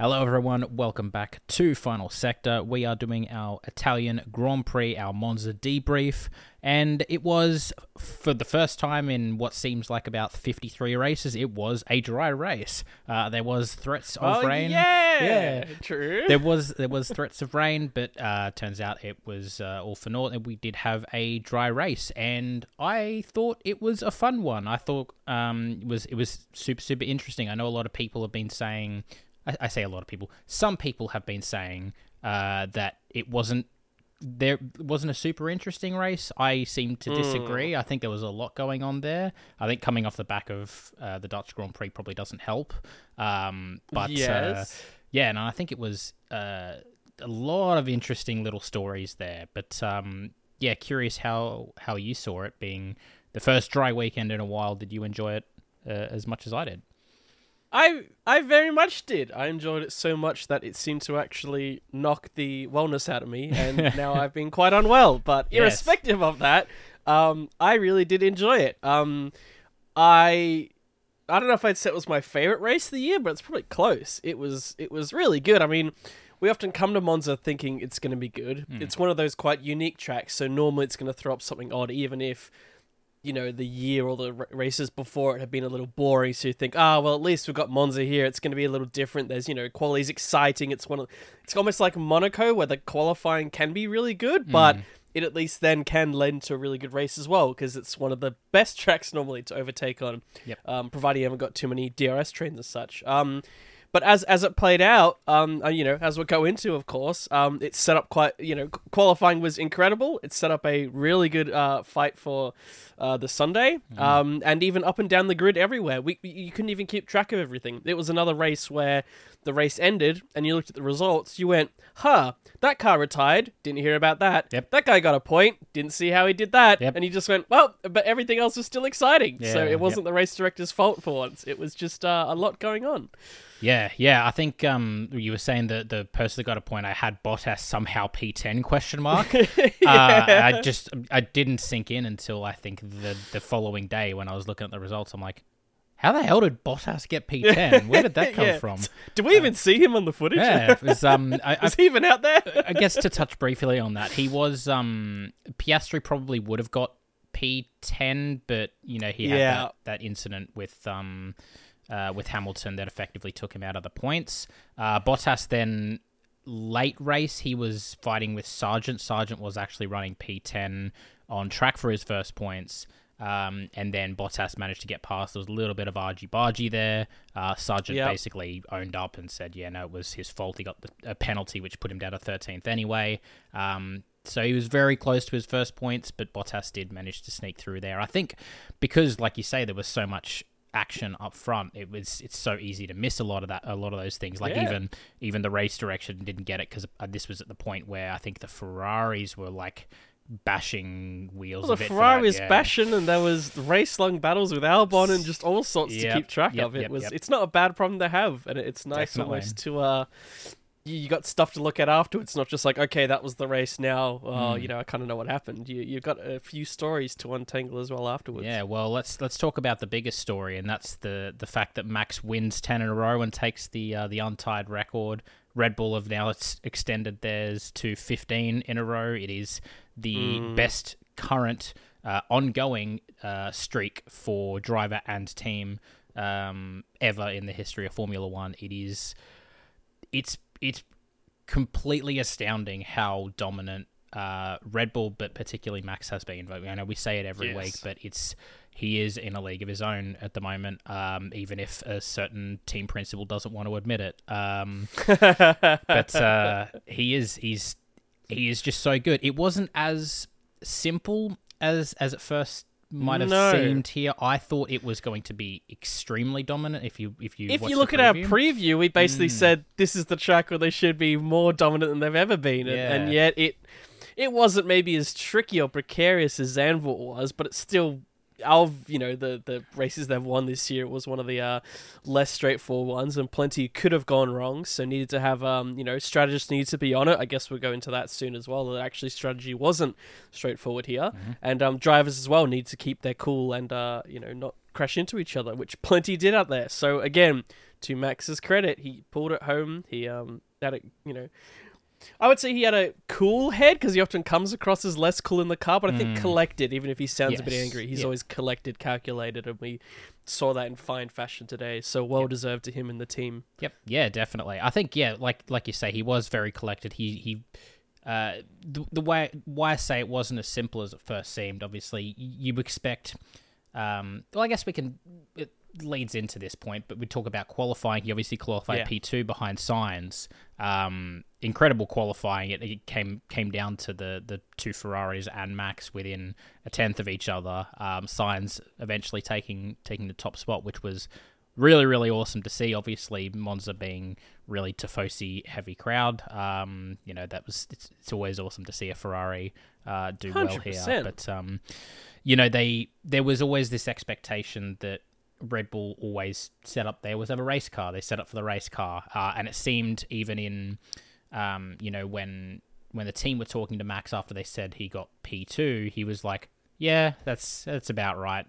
Hello, everyone. Welcome back to Final Sector. We are doing our Italian Grand Prix, our Monza debrief, and it was, for the first time in what seems like about 53 races, it was a dry race. Uh, there was threats of oh, rain. Yeah, Yeah. true. There was there was threats of rain, but uh, turns out it was uh, all for naught, and we did have a dry race, and I thought it was a fun one. I thought um, it was it was super super interesting. I know a lot of people have been saying, I, I say a lot of people, some people have been saying uh, that it wasn't there wasn't a super interesting race. I seem to disagree. I think there was a lot going on there. I think coming off the back of uh, the Dutch Grand Prix probably doesn't help. Um, but uh, Yes. yeah, and I think it was uh, a lot of interesting little stories there. But um, yeah, curious how how you saw it being the first dry weekend in a while. Did you enjoy it uh, as much as I did? I I very much did. I enjoyed it so much that it seemed to actually knock the wellness out of me, and now I've been quite unwell. But Yes. irrespective of that, um, I really did enjoy it. Um, I I don't know if I'd say it was my favorite race of the year, but it's probably close. It was it was really good. I mean. We often come to Monza thinking it's going to be good. It's one of those quite unique tracks, so normally it's going to throw up something odd, even if you know the year or the races before it have been a little boring. So you think ah well at least we've got monza here. It's going to be a little different. There's you know quality's exciting. It's one of it's almost like monaco where the qualifying can be really good but it at least then can lend to a really good race as well because it's one of the best tracks normally to overtake on. Yep. um, provided you haven't got too many drs trains as such. Um, but as as it played out, um, uh, you know, as we'll go into, of course, um, it set up quite, you know, qualifying was incredible. It set up a really good uh, fight for uh, the Sunday, um, and even up and down the grid everywhere. We you couldn't even keep track of everything. It was another race where the race ended, and you looked at the results. You went, "Huh, that car retired. Didn't hear about that. Yep. That guy got a point. Didn't see how he did that." Yep. And you just went, "Well, but everything else was still exciting." so it wasn't the race director's fault for once. It was just uh, a lot going on. Yeah, yeah. I think um, you were saying that the person that got a point. I had Bottas somehow P10 question mark. uh, I just I didn't sink in until I think the the following day when I was looking at the results. I'm like, how the hell did Bottas get P10? Where did that come Yeah. from? Did we even see him on the footage? Yeah, it was um. I, I he even out there? I guess to touch briefly on that, he was um Piastri probably would have got P10, but you know he had Yeah. that, that incident with um uh, with Hamilton that effectively took him out of the points. Uh, Bottas then late race he was fighting with Sargeant. Sargeant was actually running P10 on track for his first points. Um, and then Bottas managed to get past. There was a little bit of argy bargy there. Uh, Sargeant Yep. basically owned up and said, "Yeah, no, it was his fault. He got the, a penalty, which put him down to 13th anyway." Um, so he was very close to his first points, but Bottas did manage to sneak through there. I think because, like you say, there was so much action up front. It was it's so easy to miss a lot of that, a lot of those things. Like Yeah. even even the race direction didn't get it because this was at the point where I think the Ferraris were like bashing wheels. Well, the Ferrari was yeah. bashing, and there was race-long battles with Albon and just all sorts Yep, to keep track yep, of. It yep, was. It's not a bad problem to have, and it's nice Definitely. almost to uh, you, you got stuff to look at afterwards. Not just like okay, that was the race. Now, Hmm. you know, I kind of know what happened. You you've got a few stories to untangle as well afterwards. Yeah, well, let's let's talk about the biggest story, and that's the the fact that Max wins ten in a row and takes the uh, the untied record. Red Bull have now extended theirs to fifteen in a row. It is the best current uh, ongoing uh, streak for driver and team um, ever in the history of Formula One. It is it's it's completely astounding how dominant uh, Red Bull, but particularly Max has been. I know we say it every Yes. week, but it's he is in a league of his own at the moment. Um, even if a certain team principal doesn't want to admit it, um, but uh, he is he's he is just so good. It wasn't as simple as as it first might have No. seemed here. I thought it was going to be extremely dominant. If you if you If you look at our preview. we basically hmm. said this is the track where they should be more dominant than they've ever been, and, and yet it it wasn't maybe as tricky or precarious as Zandvoort was, but it's still of you know the the races they've won this year. It was one of the uh, less straightforward ones, and plenty could have gone wrong. So needed to have um you know strategists needed to be on it. I guess we'll go into that soon as well. That actually strategy wasn't straightforward here, and um drivers as well need to keep their cool and uh you know not crash into each other, which plenty did out there. So again, to Max's credit, he pulled it home. He um had it you know. I would say he had a cool head because he often comes across as less cool in the car, but I think collected, even if he sounds a bit angry, he's Yeah. always collected, calculated, and we saw that in fine fashion today. So well deserved to him and the team. Yep. Yeah, definitely. I think yeah, like like you say, he was very collected. He he. Uh, the, the way why I say it wasn't as simple as it first seemed. Obviously, you expect. Um, well, I guess we can. It leads into this point, but we talk about qualifying. He obviously qualified Yeah. P two behind Sainz. Um, incredible qualifying. It, it came came down to the the two Ferraris and Max within a tenth of each other. Um, Sainz eventually taking taking the top spot, which was really really awesome to see. Obviously, Monza being really Tifosi heavy crowd. Um, you know that was it's, it's always awesome to see a Ferrari uh, do well here. But um, you know they there was always this expectation that Red Bull always set up there was have a race car. They set up for the race car, uh, and it seemed even in um, you know when when the team were talking to Max after they said he got P two, he was like, "Yeah, that's that's about right."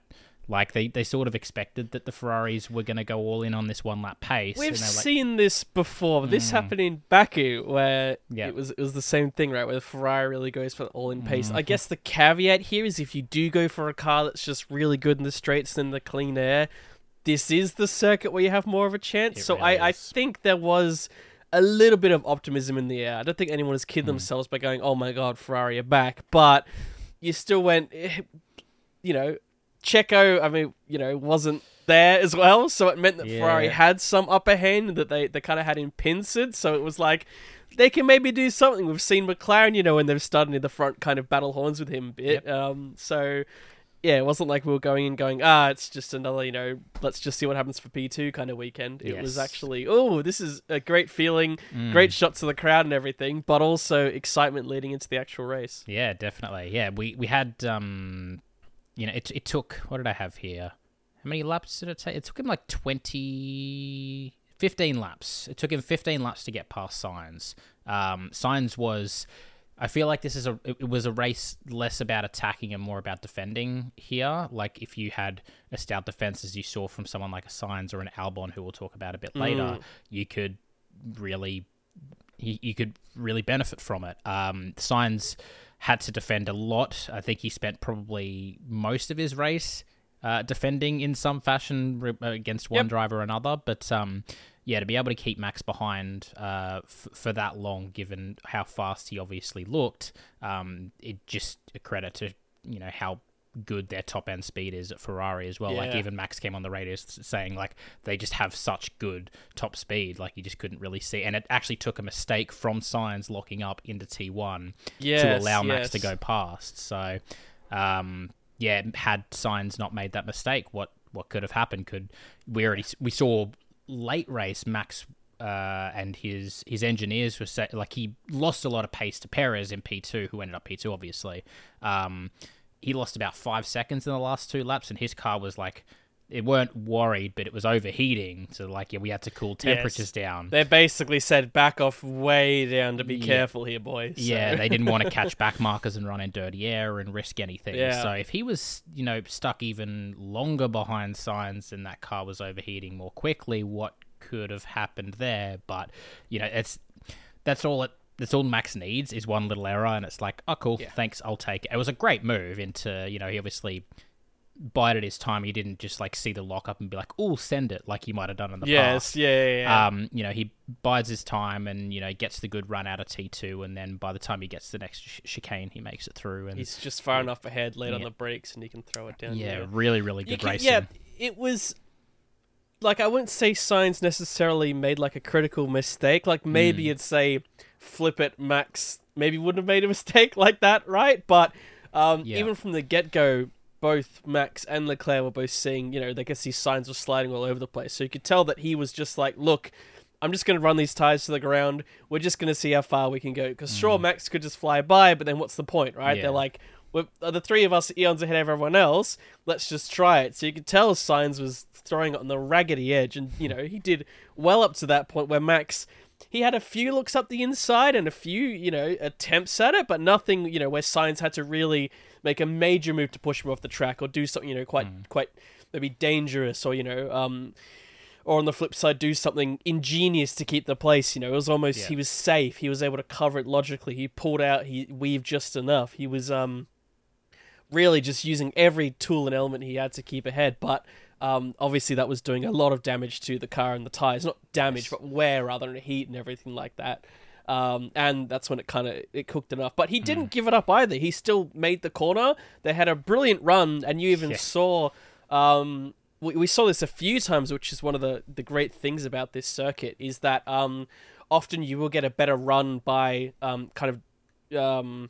Like they, they sort of expected that the Ferraris were going to go all in on this one lap pace. We've like, seen this before. This happened in Baku, where Yeah. it was it was the same thing, right? Where the Ferrari really goes for the all-in pace. Mm-hmm. I guess the caveat here is if you do go for a car that's just really good in the straights and the clean air, this is the circuit where you have more of a chance. It so really I, I think there was a little bit of optimism in the air. I don't think anyone has Hmm. kidded themselves by going, "Oh my god, Ferrari are back," but you still went, you know, Checo. I mean, you know, wasn't there as well, so it meant that Ferrari had some upper hand that they they kind of had in pincered. So it was like. They can maybe do something. We've seen McLaren, you know, when they've started in the front, kind of battle horns with him a bit. Um, so yeah, it wasn't like we were going in going, ah, it's just another, you know, let's just see what happens for P2 kind of weekend. It was actually, oh, this is a great feeling, Mm. great shots of the crowd and everything, but also excitement leading into the actual race. Yeah, definitely. Yeah, we we had um, you know, it it took what did I have here? How many laps did it take? It took him like 20 15 laps. It took him 15 laps to get past Sainz. Um, Sainz was I feel like this is a it was a race less about attacking and more about defending here. Like if you had a stout defense as you saw from someone like a Sainz or an Albon who we'll talk about a bit later, you could really you, you could really benefit from it. Um, Sainz had to defend a lot. I think he spent probably most of his race uh, defending in some fashion against one Yep. driver or another. But um, yeah, to be able to keep Max behind uh, f- for that long, given how fast he obviously looked, um, it just a credit to you know how good their top end speed is at Ferrari as well. Like even Max came on the radio saying like they just have such good top speed, like you just couldn't really see. And it actually took a mistake from Sainz locking up into T one to Yes, allow Max to go past. So, um, yeah, had Sainz not made that mistake, what what could have happened? Could we already we saw late race Max. Uh, and his his engineers were say, like he lost a lot of pace to Perez in P two, who ended up P two, obviously. Um, he lost about five seconds in the last two laps, and his car was like, it weren't worried, but it was overheating. So like, yeah, we had to cool temperatures down. They basically said back off way down to be Yeah. careful here, boys. So- Yeah, they didn't want to catch back markers and run in dirty air and risk anything. Yeah. So if he was, you know, stuck even longer behind Sainz and that car was overheating more quickly, what could have happened there? But you know, it's that's all it. That's all Max needs is one little error, and it's like, oh, cool, Yeah. thanks, I'll take it. It was a great move into, you know, he obviously bided his time. He didn't just like see the lockup and be like, oh, send it, like he might have done in the Yes, past. yeah, yeah, yeah. Um, you know, he bides his time and you know gets the good run out of T two, and then by the time he gets the next ch- chicane, he makes it through. And He's just far enough ahead, late on the brakes, and he can throw it down. yeah, there. really, really good can- racing. Yeah, it was like I wouldn't say Sainz necessarily made like a critical mistake. Like maybe Hmm. it's say flip it, Max maybe wouldn't have made a mistake like that, right? But um, Yeah. even from the get go, both Max and Leclerc were both seeing, you know, they could see Sainz were sliding all over the place. So you could tell that he was just like, look. I'm just going to run these tires to the ground. We're just going to see how far we can go. Because sure, Max could just fly by, but then what's the point, right? Yeah. They're like, we're, the three of us eons ahead of everyone else. Let's just try it. So you could tell Sainz was throwing it on the raggedy edge, and you know he did well up to that point where Max he had a few looks up the inside and a few you know attempts at it, but nothing you know where Sainz had to really make a major move to push him off the track or do something you know quite quite maybe dangerous or you know um or on the flip side do something ingenious to keep the place you know it was almost Yeah. he was safe. He was able to cover it logically. He pulled out he weaved just enough. He was um really just using every tool and element he had to keep ahead but um, obviously that was doing a lot of damage to the car and the tires. Not damage but wear rather than heat and everything like that. Um, and that's when it kind of it cooked enough. But he didn't give it up either. He still made the corner. They had a brilliant run and you even Yeah. saw um, we, we saw this a few times which is one of the, the great things about this circuit is that um, often you will get a better run by um, kind of um,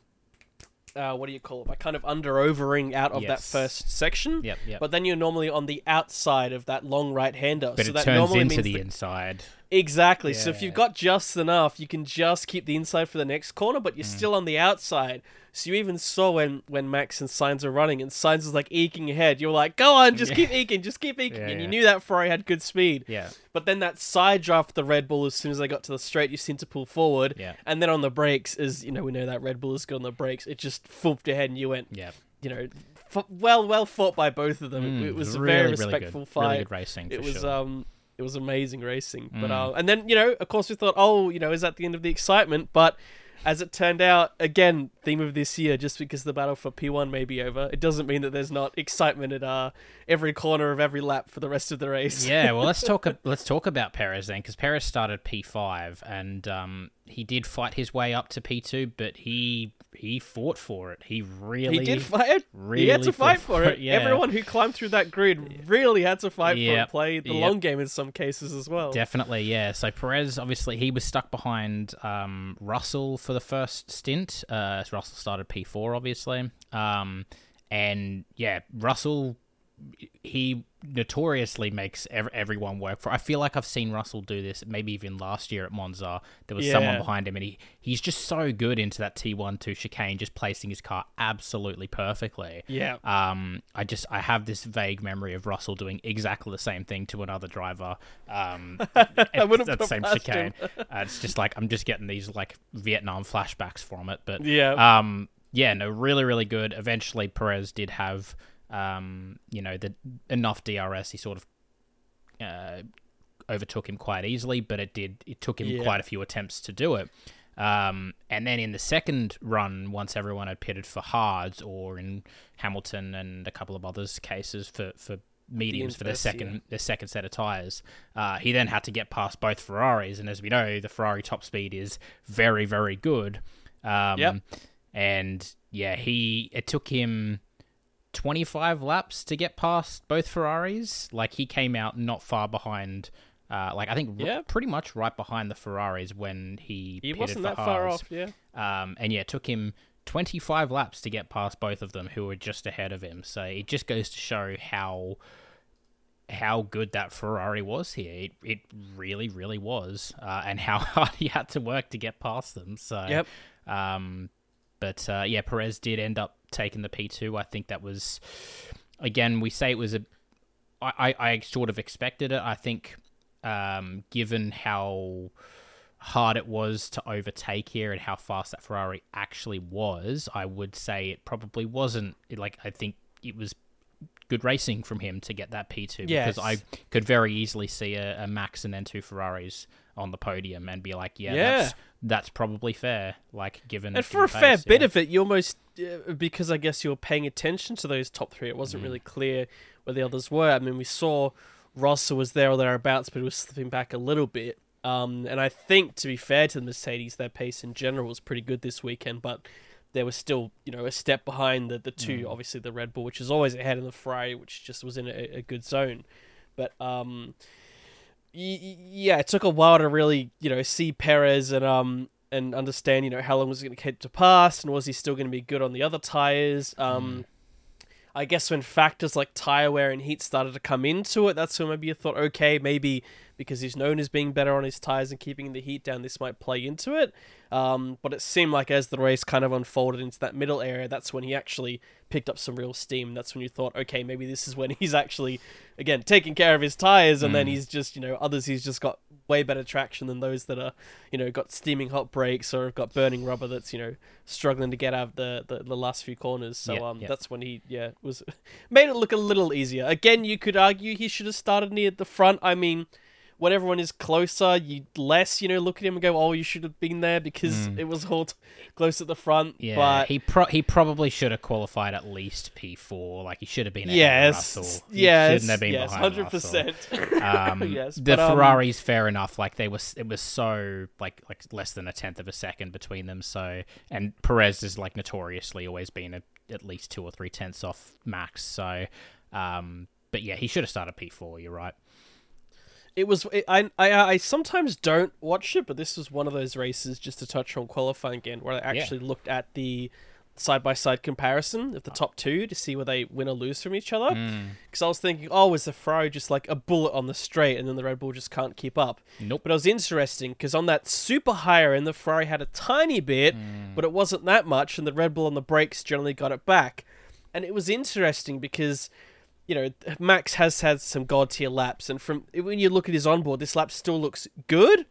uh, what do you call it by kind of under overing out of that first section Yep, yep. but then you're normally on the outside of that long right hander but so it that turns normally into means the that- inside. Exactly. So if you've got just enough, you can just keep the inside for the next corner, but Mm. you're still on the outside. So you even saw when when Max and Sainz were running, and Sainz was like eking ahead. You're like, "Go on, just keep eking, just keep eking," Yeah, and you knew that Ferrari had good speed. Yeah. But then that side draft the Red Bull, as soon as they got to the straight, you seemed to pull forward. Yeah. And then on the brakes, as you know, we know that Red Bull is good on the brakes. It just fooped ahead, and you went, Yeah. you know, f- well, well fought by both of them. Mm, it was a really, very really respectful good. fight Really good racing. it was sure. um it was amazing racing but Mm. uh, and then you know of course we thought oh you know is that the end of the excitement but as it turned out again theme of this year just because the battle for p1 may be over it doesn't mean that there's not excitement at uh every corner of every lap for the rest of the race yeah, well, let's talk. Let's talk about Perez then, because Perez started P five, and um, he did fight his way up to P two, but he he fought for it. He really he did fight Really he had to fight fought for it Yeah. everyone who climbed through that grid really had to fight for it play the Yep. long game in some cases as well Definitely, yeah. So Perez, obviously, he was stuck behind um, Russell for the first stint. Uh, Russell started P four, obviously, um, and yeah, Russell. He notoriously makes ev- everyone work for. I feel like I've seen Russell do this. Maybe even last year at Monza, there was someone behind him, and he he's just so good into that T one two chicane, just placing his car absolutely perfectly. yeah Um, I just I have this vague memory of Russell doing exactly the same thing to another driver. Um, I put the same chicane. uh, it's just like I'm just getting these like Vietnam flashbacks from it. But yeah um, yeah, no, really, really good. Eventually, Perez did have um, you know, the enough DRS. He sort of uh, overtook him quite easily, but it did it took him Yeah. quite a few attempts to do it. Um, and then in the second run, once everyone had pitted for hards, or in Hamilton and a couple of others cases for for mediums for their inverse, yeah. second their second set of tires, uh, he then had to get past both Ferraris, and as we know, the Ferrari top speed is very very good. Um, Yep. And yeah, he it took him 25 laps to get past both Ferraris. Like he came out not far behind. Uh, like I think r- Yeah. pretty much right behind the Ferraris when he he wasn't that far off yeah Um, and yeah, it took him 25 laps to get past both of them, who were just ahead of him. So it just goes to show how how good that Ferrari was here. It it really really was, uh, and how hard he had to work to get past them. So Yep. um, but uh, yeah, Perez did end up taking the P two. I think that was again we say it was a. I, I, I sort of expected it. I think, um, given how hard it was to overtake here and how fast that Ferrari actually was, I would say it probably wasn't. Like I think it was good racing from him to get that P two because I could very easily see a, a Max and then two Ferraris on the podium and be like, yeah, Yeah. that's that's probably fair. Like given And for a given fair pace, bit yeah. of it, you almost uh, because I guess you were paying attention to those top three. It wasn't Mm. really clear where the others were. I mean, we saw Russell was there or thereabouts, but he was slipping back a little bit. Um, and I think, to be fair to the Mercedes, their pace in general was pretty good this weekend, but there was still, you know, a step behind the, the two, Mm. obviously the Red Bull, which is always ahead of the Ferrari, which just was in a, a good zone. But um, yeah, it took a while to really, you know, see Perez and um and understand, you know, how long was he going to keep to pass, and was he still going to be good on the other tires. Um, I guess when factors like tire wear and heat started to come into it, that's when maybe you thought, okay, maybe because he's known as being better on his tires and keeping the heat down. This might play into it. Um, but it seemed like as the race kind of unfolded into that middle area, that's when he actually picked up some real steam. That's when you thought, okay, maybe this is when he's actually, again, taking care of his tires, and then he's just, you know, others he's just got way better traction than those that are, you know, got steaming hot brakes or have got burning rubber that's, you know, struggling to get out of the, the, the last few corners. So Yeah, um, yeah. that's when he, yeah, was made it look a little easier. Again, you could argue he should have started near the front. I mean, when everyone is closer, you less, you know, look at him and go, "Oh, you should have been there because it was all t- close at the front." Yeah, but he pro- he probably should have qualified at least P four. Like he should have been yes, yes, shouldn't have been yes, hundred percent. Um, Yes, the but, um, Ferraris, fair enough. Like they was, it was so like like less than a tenth of a second between them. So and Perez is like notoriously always been a, at least two or three tenths off Max. So, um, but yeah, he should have started P four. You're right. It was. It, I, I I sometimes don't watch it, but this was one of those races. Just to touch on qualifying again, where I actually looked at the side by side comparison of the oh. top two to see where they win or lose from each other. Hmm. Because I was thinking, oh, is the Ferrari just like a bullet on the straight, and then the Red Bull just can't keep up? Nope. But it was interesting because on that super higher end, the Ferrari had a tiny bit, hmm. but it wasn't that much, and the Red Bull on the brakes generally got it back. And it was interesting because, you know, Max has had some god tier laps, and from when you look at his onboard, this lap still looks good.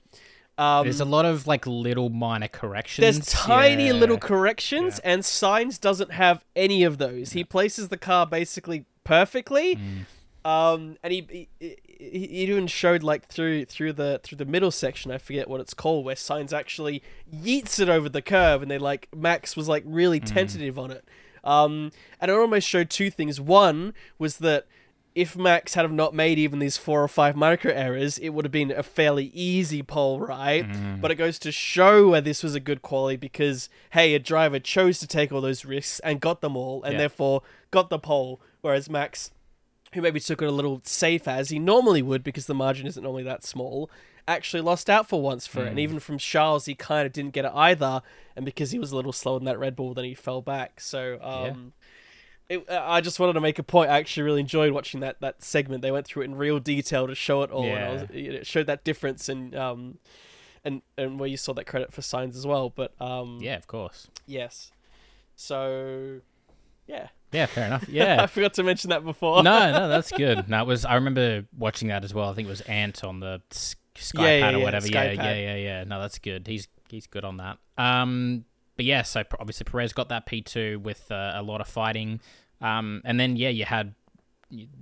Um, There's a lot of like little minor corrections. there's tiny Yeah. little corrections, and Sainz doesn't have any of those. He places the car basically perfectly. Mm. Um, and he, he he even showed like through through the through the middle section. I forget what it's called, where Sainz actually yeets it over the curve, and they like Max was like really Mm. tentative on it. Um, and it almost showed two things. One was that if Max had have not made even these four or five micro errors, it would have been a fairly easy pole, right? But it goes to show where this was a good quality because hey, a driver chose to take all those risks and got them all, and Yeah. therefore got the pole. Whereas Max, who maybe took it a little safe as he normally would because the margin isn't normally that small, actually lost out for once for it. And even from Charles, he kind of didn't get it either. And because he was a little slower than that Red Bull, then he fell back. So, um, it, uh, I just wanted to make a point. I actually really enjoyed watching that, that segment. They went through it in real detail to show it all. And I was, it showed that difference and um, and and where you saw that credit for Sainz as well. But um, Yeah, of course. yes. So, yeah. Yeah, fair enough. Yeah, I forgot to mention that before. no, no, that's good. No, was. I remember watching that as well. I think it was Ant on the Skypad Yeah, yeah, or whatever. Yeah, yeah, yeah, yeah. No, that's good. He's he's good on that. Um, but yeah, so obviously Perez got that P two with uh, a lot of fighting. Um, and then yeah, you had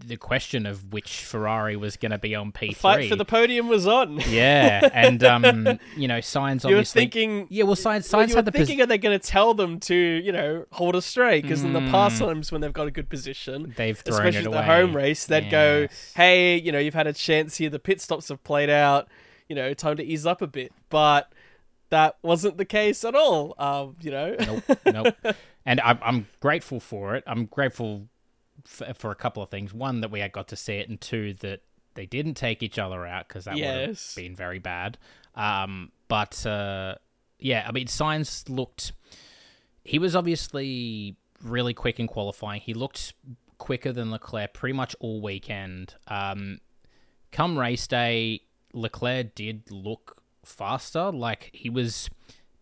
the question of which Ferrari was going to be on P three. Fight for the podium was on. yeah, and um, you know, Sainz you were thinking. yeah, well, Sainz Sainz had the pos- thinking, are they going to tell them to, you know, hold a straight? Because in the past Mm. times when they've got a good position, they've thrown especially it away. the home race, they'd go, "Hey, you know, you've had a chance here. The pit stops have played out. You know, time to ease up a bit." But that wasn't the case at all. Um, you know, nope, nope. And I'm, I'm grateful for it. I'm grateful for, for a couple of things. One, that we had got to see it, and two, that they didn't take each other out because that would have been very bad. Um, but uh, yeah, I mean, Sainz looked. He was obviously really quick in qualifying. He looked quicker than Leclerc pretty much all weekend. Um, come race day, Leclerc did look faster. Like he was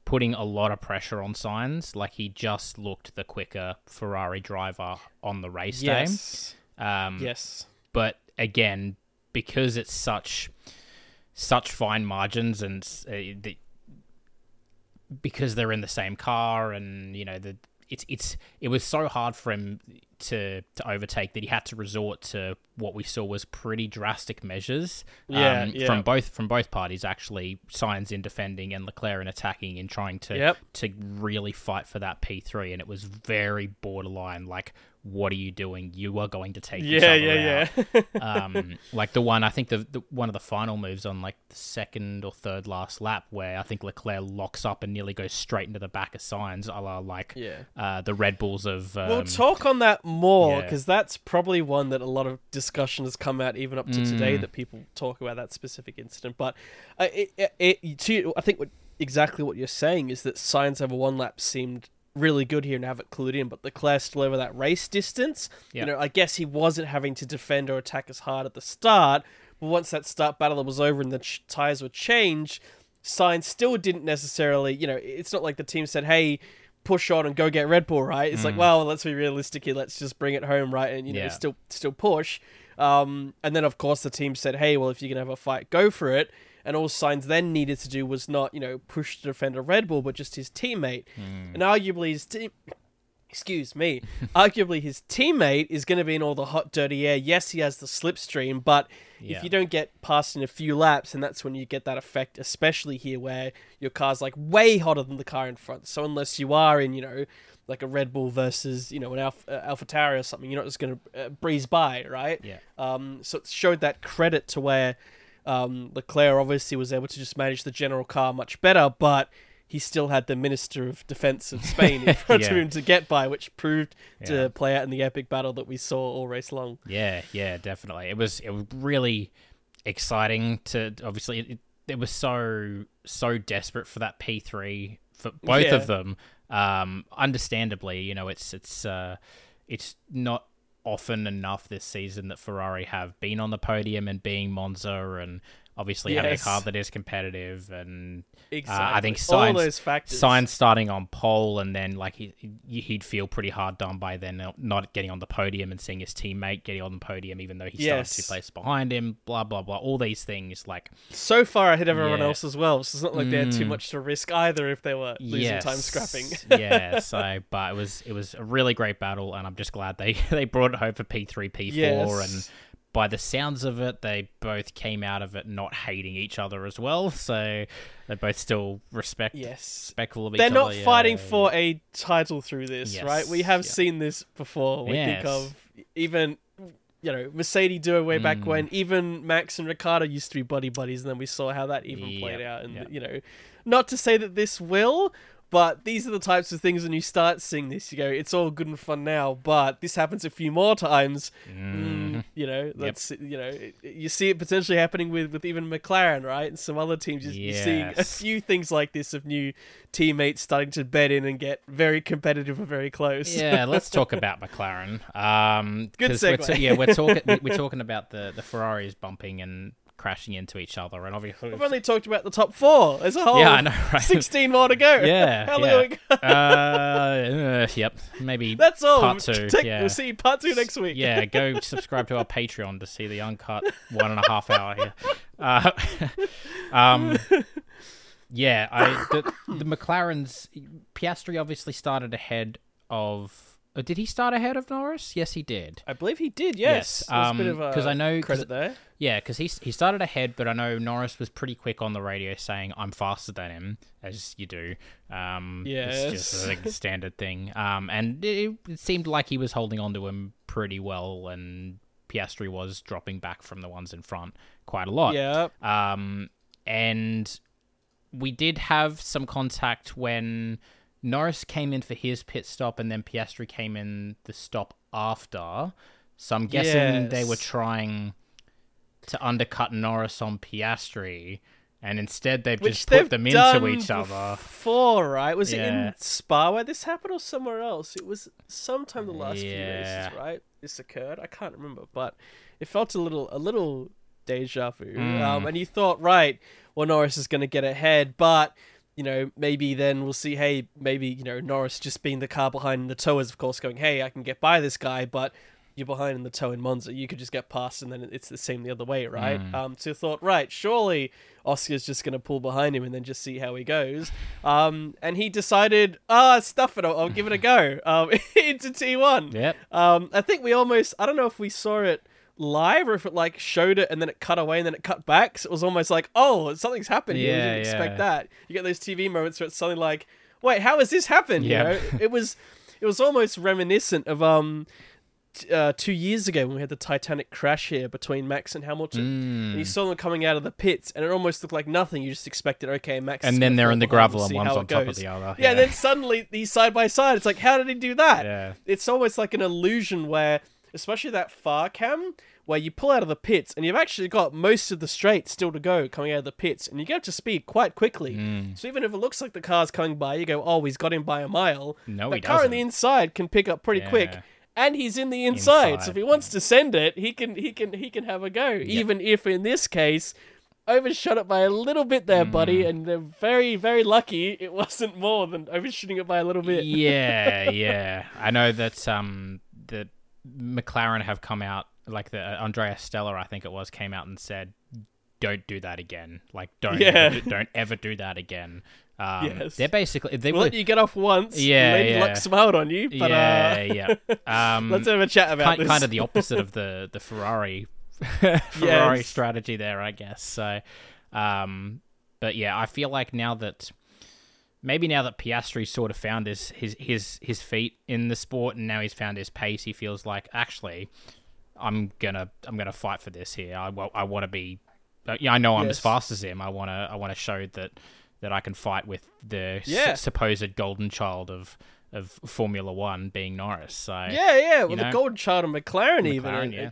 putting a lot of pressure on Sainz. Like he just looked the quicker Ferrari driver on the race yes, day. Um, yes, But again, because it's such such fine margins and uh, the, because they're in the same car and you know the it's it's it was so hard for him to to overtake that he had to resort to what we saw was pretty drastic measures Yeah, um, yeah. from both from both parties actually Sainz in defending and Leclerc in attacking and trying to Yep. to really fight for that P3 and it was very borderline like what are you doing you are going to take yeah, yeah, yeah. um, like the one I think the, the one of the final moves on like the second or third last lap where I think Leclerc locks up and nearly goes straight into the back of Sainz, a la like Yeah. uh, the Red Bulls of um, We'll talk on that more yeah. because that's probably one that a lot of discussion has come out even up to today Mm. that people talk about that specific incident. But uh, it, it, it, to, I think what exactly what you're saying is that Sainz over one lap seemed really good here and have it clued in, but the Leclerc still over that race distance. Yeah. You know, I guess he wasn't having to defend or attack as hard at the start, But once that start battle was over and the ch- tires were changed, Sainz still didn't necessarily, you know, it's not like the team said, hey, push on and go get Red Bull, right? It's like, well, let's be realistic here. Let's just bring it home, right? And, you know, Yeah. still still push. Um, and then, of course, the team said, hey, well, if you're going to have a fight, go for it. And all Sainz then needed to do was not, you know, push to defend a Red Bull, but just his teammate. And arguably his team, excuse me, arguably his teammate is going to be in all the hot, dirty air. Yes, he has the slipstream, but Yeah. if you don't get past in a few laps, and that's when you get that effect, especially here where your car's like way hotter than the car in front. So unless you are in, you know, like a Red Bull versus, you know, an Alpha, uh, Alpha Tauri or something, you're not just going to uh, breeze by, right? Yeah. Um, so it showed that credit to where um, Leclerc obviously was able to just manage the general car much better, but he still had the Minister of Defense of Spain in front of him to get by, which proved Yeah. to play out in the epic battle that we saw all race long. Yeah, yeah, definitely. It was it was really exciting to obviously it, it was so so desperate for that P three for both Yeah. of them. Um, understandably, you know, it's it's uh, it's not often enough this season that Ferrari have been on the podium and being Monza and obviously having a car that is competitive and Exactly. Uh, I think all Sainz- those factors. Sainz starting on pole, and then like he he'd feel pretty hard done by then not- getting on the podium and seeing his teammate getting on the podium, even though he started Yes. two places behind him. Blah blah blah. All these things like so far ahead of everyone Yeah. else as well. So it's not like they had too Mm. much to risk either if they were losing yes, time scrapping. yeah. So, but it was it was a really great battle, and I'm just glad they they brought it home for P three P four, Yes. and by the sounds of it, they both came out of it not hating each other as well. So they both still respect yes. respectful of each other. They're not fighting yeah. for a title through this, Yes, right? We have yeah. seen this before. We think of even you know Mercedes do it way back Mm. when even Max and Ricciardo used to be buddy buddies, and then we saw how that even played out. And yep. you know, not to say that this will. But these are the types of things when you start seeing this, you go, it's all good and fun now, but this happens a few more times. Mm, you know, that's you know, it, you see it potentially happening with with even McLaren, right, and some other teams. You're, you're seeing a few things like this of new teammates starting to bed in and get very competitive and very close. yeah, let's talk about McLaren. Um, Good 'cause we're segue. yeah, we're talking we're talking about the the Ferraris bumping and crashing into each other, and obviously, We've only talked about the top four as a whole. yeah, I know, right? Sixteen more to go. Yeah, How long yeah. got? uh, uh, yep, maybe That's all. Part two, Take- yeah. We'll see part two next week. yeah, go subscribe to our Patreon to see the uncut one and a half hour here. Uh, um, yeah, I the, the McLarens Piastri obviously started ahead of. Uh, Did he start ahead of Norris? Yes, he did. I believe he did. Yes, Yes, a bit um, I know- credit there. Yeah, because he he started ahead, but I know Norris was pretty quick on the radio saying I'm faster than him, as you do. Um, it's just Yes. a standard thing. Um, and it, it seemed like he was holding on to him pretty well, and Piastri was dropping back from the ones in front quite a lot. Yeah. Um, and we did have some contact when Norris came in for his pit stop, and then Piastri came in the stop after. So I'm guessing they were trying to undercut Norris on Piastri, and instead they've Which just they've put them into each other. before, right? Was it in Spa where this happened or somewhere else? It was sometime the last few races, right? This occurred. I can't remember, but it felt a little a little deja vu. Mm. Um, and you thought, right, well Norris is going to get ahead, but you know maybe then we'll see. Hey, maybe you know Norris just being the car behind the tow is of course going, hey, I can get by this guy, but you're behind in the tow in Monza. You could just get past, and then it's the same the other way, right? Mm. Um, so you thought, right, surely Oscar's just going to pull behind him and then just see how he goes. Um, and he decided, ah, stuff it, I'll, I'll give it a go um, into T1. Yep. Um, I think we almost, I don't know if we saw it live or if it like showed it and then it cut away and then it cut back. So it was almost like, oh, something's happened here. We Yeah, didn't expect that. You get those TV moments where it's something like, wait, how has this happened? Yeah. You know, it was, it was almost reminiscent of um, t- uh, two years ago when we had the Titanic crash here between Max and Hamilton. And you Mm. saw them coming out of the pits, and it almost looked like nothing. You just expected, okay, Max. And then they're in the gravel and one's on top of the other. Yeah, and then suddenly these side by side. It's like, how did he do that? yeah. It's almost like an illusion where, especially that far cam, where you pull out of the pits and you've actually got most of the straight still to go coming out of the pits, and you get up to speed quite quickly. Mm. So even if it looks like the car's coming by, you go, oh, he's got him by a mile. No, the he car on doesn't. the inside can pick up pretty quick. And he's in the inside, Inside, so if he wants to send it, he can he can he can have a go. Even if in this case overshot it by a little bit there, buddy, Mm. and they're very very lucky it wasn't more than overshooting it by a little bit. yeah, yeah. I know that um the McLaren have come out like the uh, Andrea Stella, I think it was, came out and said, "Don't do that again. Like, don't Yeah. ever do, don't ever do that again." Um, Yes. They're basically they We'll were let you get off once. Yeah, Lady yeah. Luck smiled on you, but yeah, uh, yeah. Um, let's have a chat about kind, this. kind of the opposite of the the Ferrari Ferrari Yes. strategy there, I guess. So, um, but yeah, I feel like now that maybe now that Piastri sort of found his his his his feet in the sport and now he's found his pace, he feels like actually I'm gonna I'm gonna fight for this here. I wa- I want to be. Uh, yeah, I know I'm as fast as him. I want to I want to show that that I can fight with the s- supposed golden child of of Formula One being Norris. So yeah, yeah. Well, the golden child of McLaren, even. McLaren, and- yeah.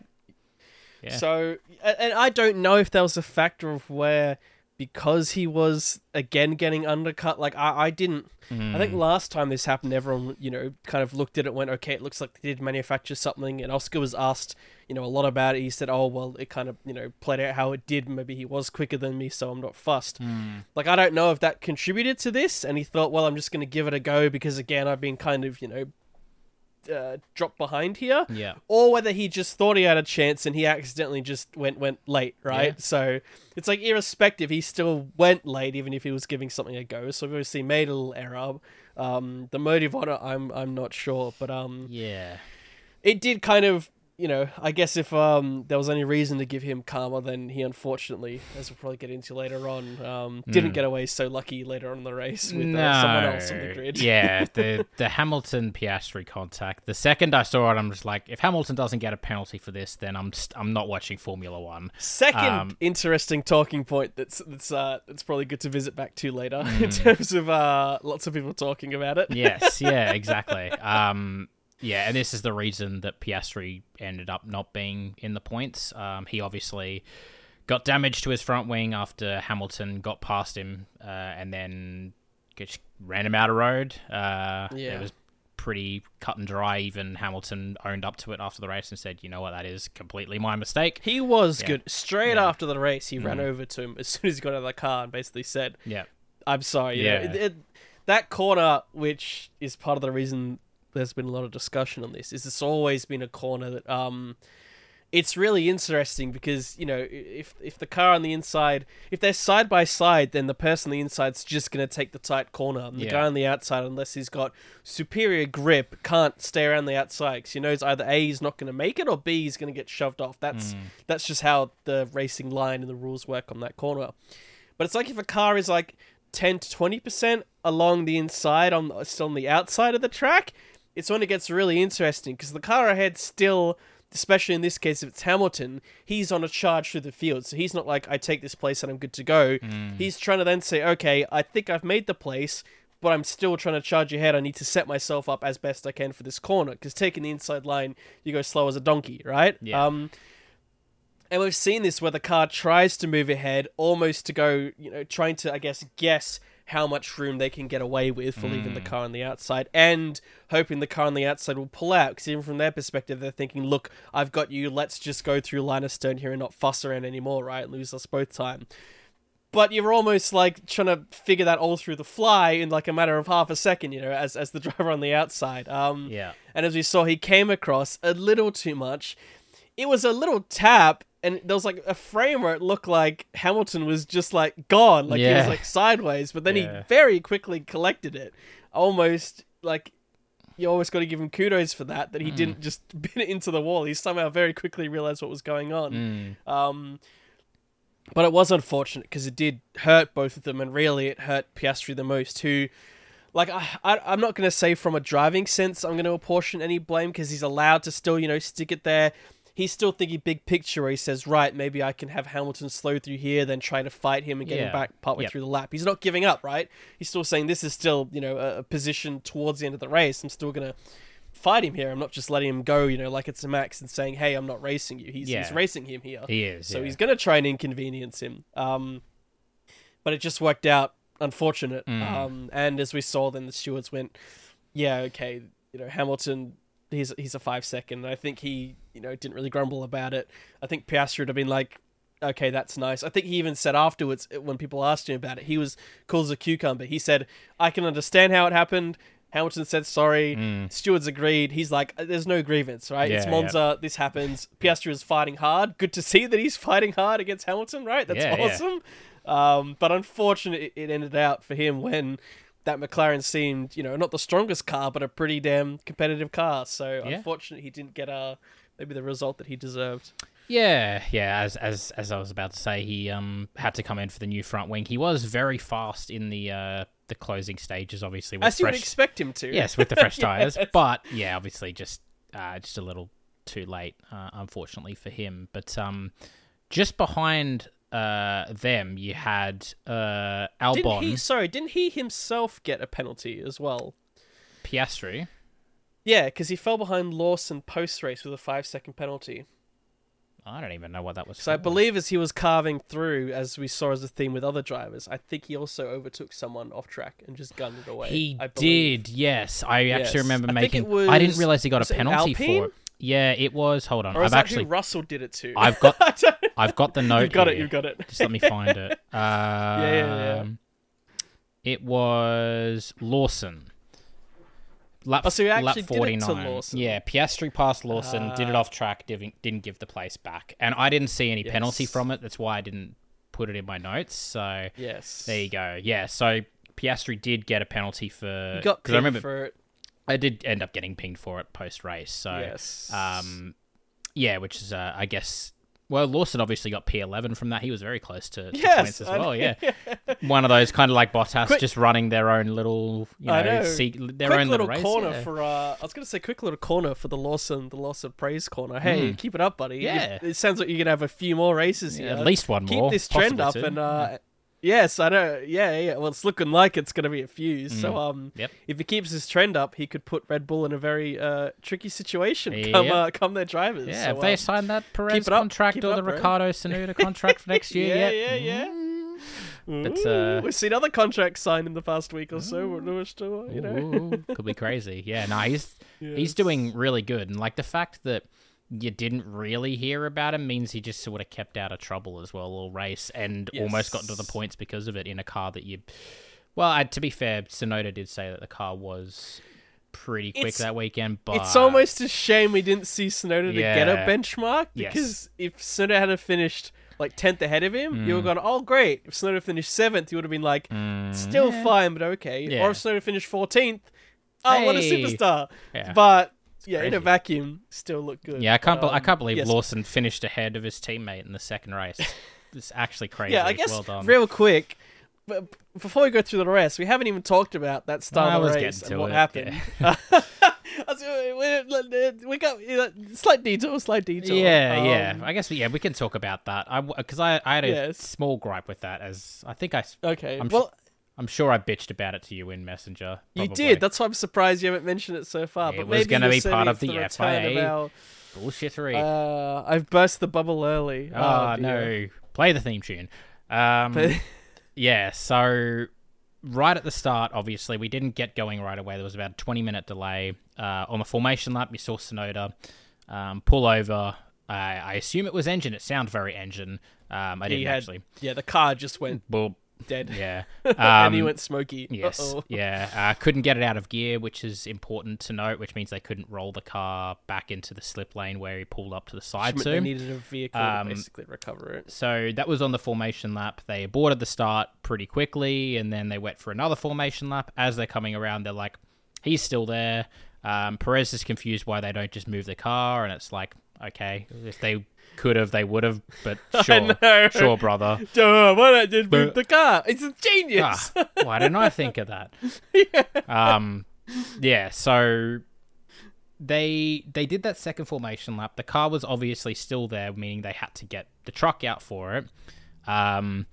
Yeah. So, and and I don't know if there was a factor of where because he was again getting undercut. Like I, I didn't. I think Mm. last time this happened, everyone you know kind of looked at it, went, okay, it looks like they did manufacture something. And Oscar was asked, you know, a lot about it. He said, oh well, it kind of you know played out how it did. Maybe he was quicker than me, so I'm not fussed. Mm. Like I don't know if that contributed to this, and he thought, well, I'm just going to give it a go because again, I've been kind of you know. Uh, dropped behind here, Yeah. or whether he just thought he had a chance and he accidentally just went went late, right? Yeah. So it's like irrespective, he still went late even if he was giving something a go. So obviously made a little error. Um, the motive on it, I'm I'm not sure, but um, Yeah. it did kind of. You know, I guess if um there was any reason to give him karma, then he unfortunately, as we'll probably get into later on, um didn't Mm. get away so lucky later on in the race with uh, someone else on the grid. yeah, the the Hamilton Piastri contact. The second I saw it, I'm just like, if Hamilton doesn't get a penalty for this, then I'm st- I'm not watching Formula One. Second Um, interesting talking point that's that's uh that's probably good to visit back to later Hmm. in terms of uh lots of people talking about it. Yes, yeah, exactly. Um, yeah, and this is the reason that Piastri ended up not being in the points. Um, he obviously got damage to his front wing after Hamilton got past him, uh, and then just ran him out of road. Uh, Yeah. It was pretty cut and dry. Even Hamilton owned up to it after the race and said, "You know what? That is completely my mistake." He was Yeah. good. Straight Yeah. after the race, he ran Mhm. over to him as soon as he got out of the car and basically said, Yeah. "I'm sorry." Yeah. it, it, that corner, which is part of the reason there's been a lot of discussion on this, is it's always been a corner that um, it's really interesting because you know if if the car on the inside, if they're side by side, then the person on the inside's just gonna take the tight corner, and the Yeah. guy on the outside, unless he's got superior grip, can't stay around the outside because he knows either a he's not gonna make it or b he's gonna get shoved off. That's Mm. that's just how the racing line and the rules work on that corner. But it's like if a car is like 10 to 20% along the inside on still on the outside of the track, it's when it gets really interesting because the car ahead still especially in this case if it's Hamilton, he's on a charge through the field. So he's not like I take this place and I'm good to go. Mm. He's trying to then say, "Okay, I think I've made the place, but I'm still trying to charge ahead. I need to set myself up as best I can for this corner because taking the inside line, you go slow as a donkey, right?" Yeah. Um and we've seen this where the car tries to move ahead, almost to go, you know, trying to, I guess, guess how much room they can get away with for leaving the car on the outside and hoping the car on the outside will pull out. Because even from their perspective, they're thinking, look, I've got you. Let's just go through line of stone here and not fuss around anymore, right? Lose us both time. But you're almost like trying to figure that all through the fly in like a matter of half a second, you know, as, as the driver on the outside. Um, Yeah. and as we saw, he came across a little too much. It was a little tap, and there was like a frame where it looked like Hamilton was just like gone, like he was like sideways. But then Yeah. he very quickly collected it, almost like you always got to give him kudos for that. That he Mm. didn't just bin it into the wall. He somehow very quickly realized what was going on. Mm. Um, but it was unfortunate because it did hurt both of them, and really it hurt Piastri the most. Who, like, I, I I'm not going to say from a driving sense I'm going to apportion any blame because he's allowed to still, you know, stick it there. He's still thinking big picture. Where he says, right, maybe I can have Hamilton slow through here, then try to fight him and get him back partway Yep. through the lap. He's not giving up, right? He's still saying this is still, you know, a, a position towards the end of the race. I'm still going to fight him here. I'm not just letting him go, you know, like it's a Max and saying, hey, I'm not racing you. He's, he's racing him here. He is. So yeah. he's going to try and inconvenience him. Um, but it just worked out unfortunate. Mm. Um, and as we saw, then the stewards went, yeah, okay, you know, Hamilton he's he's a five second. I think he you know didn't really grumble about it. I think Piastri would have been like, okay, that's nice. I think he even said afterwards when people asked him about it, he was cool as a cucumber. He said, I can understand how it happened. Hamilton said sorry. Stewards agreed. He's like, there's no grievance, right? it's Yeah, Monza. This happens. Piastri is fighting hard. Good to see that he's fighting hard against Hamilton, right? That's Yeah, yeah. awesome. Um, but unfortunately, it ended out for him when that McLaren seemed, you know, not the strongest car, but a pretty damn competitive car. So Yeah. unfortunately, he didn't get uh, maybe the result that he deserved. Yeah, yeah. As as as I was about to say, he um had to come in for the new front wing. He was very fast in the uh the closing stages, obviously with As you would expect him to. yes with the fresh tires. Yes. But yeah, obviously just uh just a little too late, uh, unfortunately for him. But um, just behind uh them, you had uh Didn't Albon, he? Sorry, didn't he himself get a penalty as well? Piastri. Yeah, because he fell behind Lawson post race with a five second penalty. I don't even know what that was. So I believe as he was carving through, as we saw as a theme with other drivers, I think he also overtook someone off track and just gunned it away. He did, yes. I Yes. actually remember I making. it I didn't realize he got a penalty for it. Yeah, it was. Hold on, Or I've actually, Russell did it too. I've got- I've got the note. you've got it. You've got it. Just let me find it. Um, yeah, yeah. It was Lawson. Lap, Oh, so he lap actually did it to 49. Lawson. Yeah, Piastri passed Lawson, did it Ah. off track, didn't, didn't give the place back. And I didn't see any penalty from it. That's why I didn't put it in my notes. So Yes. there you go. Yeah, so Piastri did get a penalty for. He got 'cause I remember for it. I did end up getting pinged for it post race. So Yes. um, yeah, which is uh, I guess. Well, Lawson obviously got P11 from that. He was very close to, to Yes, points as well. Yeah, one of those kind of like Bottas, Quick- just running their own little, you know, know. their quick own little little race. corner yeah. for. Uh, I was gonna say quick little corner for the Lawson, the Lawson praise corner. Hey, Mm. keep it up, buddy. You- Yeah. it sounds like you're gonna have a few more races Yeah, here. at least one keep more. Keep this trend up, and uh, yes, I know. Yeah, yeah. Well, it's looking like it's gonna be a. So, Mm. um, Yep. if he keeps his trend up, he could put Red Bull in a very uh tricky situation. Come, Yep. uh, come their drivers. yeah, so, they um, signed that Perez contract or the up, bro. Ricciardo Tsunoda contract for next year yeah, yet? yeah, yeah. But, uh, we've seen other contracts signed in the past week or so. We're still, you know, Ooh, could be crazy. Yeah, no, he's he's Yes. doing really good, and like the fact that you didn't really hear about him means he just sort of kept out of trouble as well all race, and almost got to the points because of it in a car that you. Well, I, to be fair, Tsunoda did say that the car was pretty quick It's- that weekend, but It's almost a shame we didn't see Tsunoda to get a Yeah. benchmark Yes. because if Tsunoda had finished like tenth ahead of him, you would have gone, "Oh, great!" If Tsunoda finished seventh, you would have been like, Mm, "Still yeah. fine, but okay." Yeah. Or if Tsunoda finished fourteenth, oh, what a superstar! Yeah. But yeah, in a vacuum, still look good. Yeah, I can't. Bel I um, can't believe yes. Lawson finished ahead of his teammate in the second race. it's actually crazy. Yeah, I guess well done. real quick. But before we go through the rest, we haven't even talked about that start of the race and what it, happened. I was- we- got slight detour, slight detour. Yeah, Um, yeah. I guess yeah, we can talk about that. I because I, I had a Yes. small gripe with that as I think I Okay. I'm well, I'm sure I bitched about it to you in Messenger. you did. That's why I'm surprised you haven't mentioned it so far. It but was maybe gonna be part of the return FIA. Of bullshittery. uh, I've burst the bubble early. oh, dear. no, play the theme tune. Um, yeah. So right at the start, obviously, we didn't get going right away. There was about a 20 minute delay uh, on the formation lap. You saw Tsunoda um, pull over. Uh, I assume it was engine. It sounded very engine. Um, I didn't had- actually. yeah, the car just went Boop. Dead. Yeah. and he Um, went smoky. Yes. Uh-oh. Yeah. Uh, couldn't get it out of gear, which is important to note, which means they couldn't roll the car back into the slip lane where he pulled up to the side meant. They needed a vehicle Um, to basically recover it. So that was on the formation lap. They aborted the start pretty quickly, and then they went for another formation lap. As they're coming around, they're like, he's still there. Um, Perez is confused why they don't just move the car, and it's like, okay, if they could have, they would have, but sure, sure, brother. Duh, why not just move the car? It's a genius. Ah, why didn't I think of that? yeah. Um, yeah. So they they did that second formation lap. The car was obviously still there, meaning they had to get the truck out for it. Um,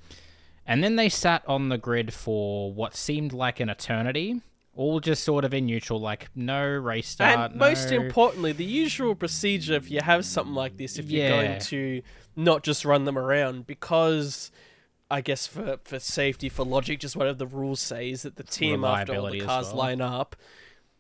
and then they sat on the grid for what seemed like an eternity, all just sort of in neutral, like no race start. and most importantly, the usual procedure if you have something like this, if you're going to not just run them around, because I guess for, for safety, for logic, just whatever the rules say, is that the team after all the cars well. line up,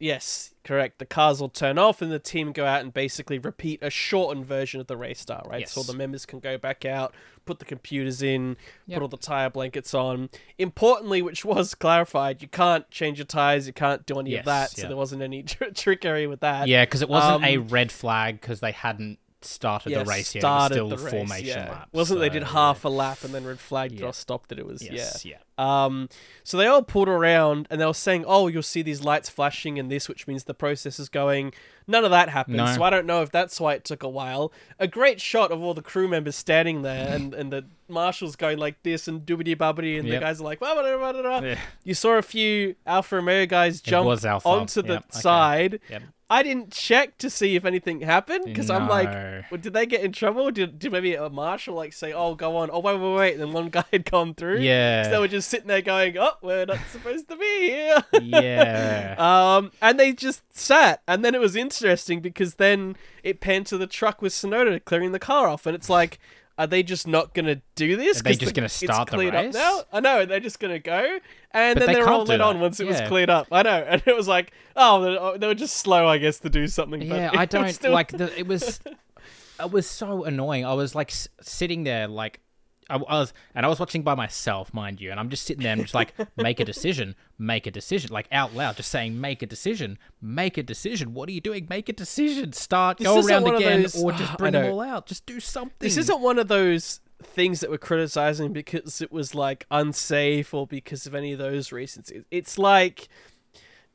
Yes, correct. The cars will turn off, and the team go out and basically repeat a shortened version of the race start, right? So the members can go back out, put the computers in, Yep. put all the tire blankets on. Importantly, which was clarified, you can't change your tires, you can't do any Yes, of that. So yeah. there wasn't any tr- trickery with that. Yeah, because it wasn't a Um, red flag because they hadn't started Yeah, the race yet. Started still the race, formation yeah. lap. Wasn't they did so- half a lap and then red flagged it Yeah. or stopped it? It was yeah. Yes, yeah. Um, so they all pulled around and they were saying, "Oh, you'll see these lights flashing in this, which means the process is going." None of that happened, No. so I don't know if that's why it took a while. A great shot of all the crew members standing there and, and the marshals going like this and doobity bubbity, and the guys are like, "Blah, blah, blah, blah, blah." Yeah. You saw a few Alfa Romeo guys jump Alfa, onto the yep, okay. side. Yep. I didn't check to see if anything happened because I'm like, well, did they get in trouble? Did, did maybe a marshal like say, "Oh, go on"? Oh, wait, wait, wait. And then one guy had gone through. Yeah. So they were just sitting there going, "Oh, we're not supposed to be here." yeah. um, and they just sat, and then it was interesting because then it panned to the truck with Tsunoda clearing the car off, and it's like. Are they just not gonna do this? Are they just the- gonna start the race? up now. I know they're just gonna go, and But then they they're can't all let on once it was cleared up. I know, and it was like, oh, they- oh, they were just slow, I guess, to do something. but yeah, I don't still- like the. It was, it was so annoying. I was like s- sitting there, like I, was, and I was watching by myself, mind you, and I'm just sitting there and just like, make a decision, make a decision, like out loud, just saying, make a decision, make a decision. What are you doing? Make a decision. Start, This go around again, those- or just bring them all out. Just do something. This isn't one of those things that we're criticizing because it was like unsafe or because of any of those reasons. It's like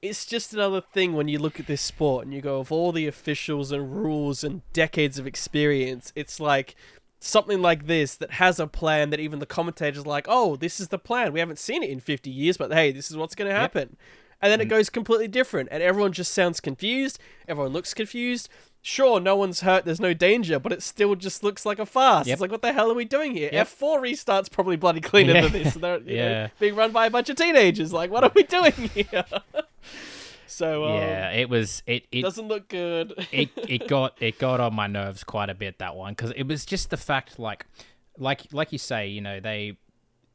it's just another thing when you look at this sport and you go of all the officials and rules and decades of experience. It's like something like this that has a plan that even the commentators are like, "Oh, this is the plan. We haven't seen it in 50 years, but hey, this is what's going to happen." And then it mm. goes completely different and everyone just sounds confused. Everyone looks confused. Sure, no one's hurt, there's no danger, but it still just looks like a farce. Yep. It's like, what the hell are we doing here? Yep. F4 restart's probably bloody cleaner Yeah. than this. They're you know, Yeah. being run by a bunch of teenagers. Like, what are we doing here? So, um, yeah, it was. It it doesn't look good. it it got it got on my nerves quite a bit that one because it was just the fact like like like you say you know they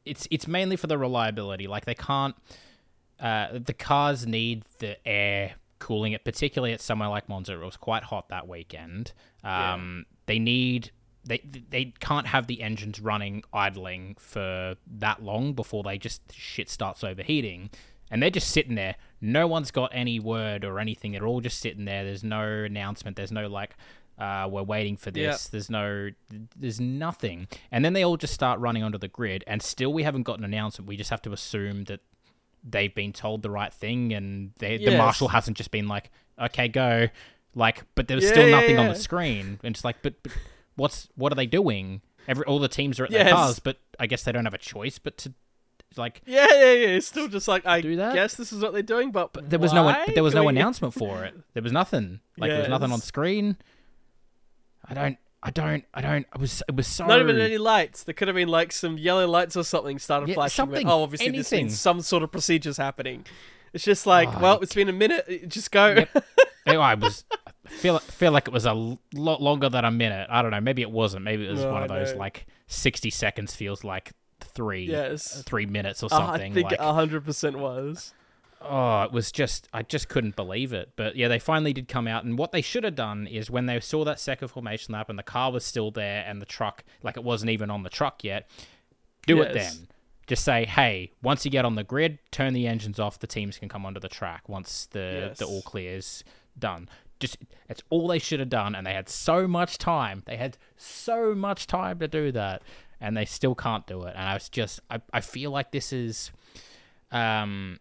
it's it's mainly for the reliability like they can't uh the cars need the air cooling it particularly at somewhere like Monza it was quite hot that weekend um they need they they can't have the engines running idling for that long before they just shit starts overheating and they're just sitting there no one's got any word or anything they're all just sitting there. There's no announcement. There's no like uh, we're waiting for this. Yeah. there's no there's nothing. And then they all just start running onto the grid and still we haven't got an announcement. We just have to assume that they've been told the right thing and they, the marshal hasn't just been like okay go like but there was Yeah, still yeah, nothing on the screen. And it's like but, but what's what are they doing? Every all the teams are at Yes. their cars but i guess they don't have a choice but to like yeah, yeah, yeah. It's still just like, I Do that? guess this is what they're doing, but, there was no but there was no announcement for it there was nothing like there was nothing on screen i don't i don't i don't i was it was so Not even any lights. There could have been like some yellow lights or something started Yeah, flashing. but- something, oh, obviously this anything. means some sort of procedures happening. It's just like, Oh, well, it's been a minute. Uh, just go. Yep. Anyway, I was I feel feel like it was a lot longer than a minute. I don't know. Maybe it wasn't. Maybe it was No, one of those like sixty seconds feels like three Yes. three minutes or Uh, something. I think like a hundred percent was. oh, it was just I just couldn't believe it. But yeah, they finally did come out, and what they should have done is when they saw that second formation lap and the car was still there and the truck like it wasn't even on the truck yet, do it then. Just say, hey, once you get on the grid, turn the engines off. The teams can come onto the track once the Yes. the all clear's done. Just it's all they should have done, and they had so much time. They had so much time to do that, and they still can't do it. And I was just, I, I feel like this is, um,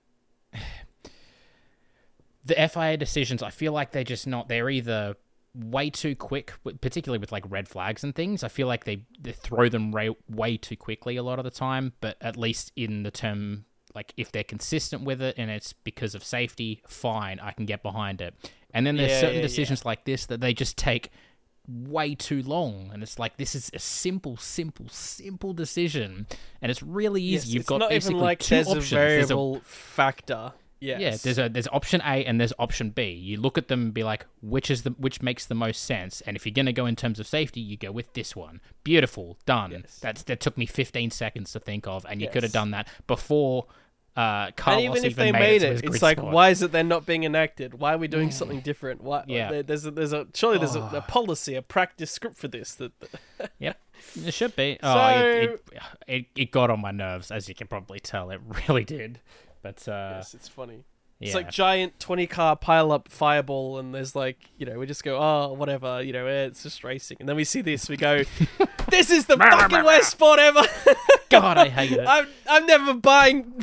the FIA decisions. I feel like they're just not. They're either way too quick, particularly with like red flags and things. I feel like they, they throw them way, way too quickly a lot of the time. But at least in the term, like if they're consistent with it and it's because of safety, fine, I can get behind it. And then there's Yeah, certain yeah, yeah. decisions like this that they just take way too long and it's like this is a simple simple simple decision and it's really easy Yes, you've got not basically even like two there's options There's a- variable factor. Yes. yeah, there's a there's option A and there's option B. You look at them and be like, which is the which makes the most sense? And if you're gonna go in terms of safety, you go with this one. Beautiful, done. Yes. That's that took me 15 seconds to think of, and you could have done that before Uh, and Carlos even if even they made, made to it, it's like, squad. why is it they're not being enacted? Why are we doing something different? Why? Yeah. there- there's a, there's a surely there's a, a Oh. policy, a practice script for this. That, that- Yep, it should be. Oh, it, it, it it got on my nerves, as you can probably tell. It really did. But uh, yes, it's funny. yeah. It's like giant twenty car pile up fireball, and there's like you know we just go oh whatever you know eh, it's just racing, and then we see this we go, this is the fucking worst sport ever. God, I hate it. I'm I'm never buying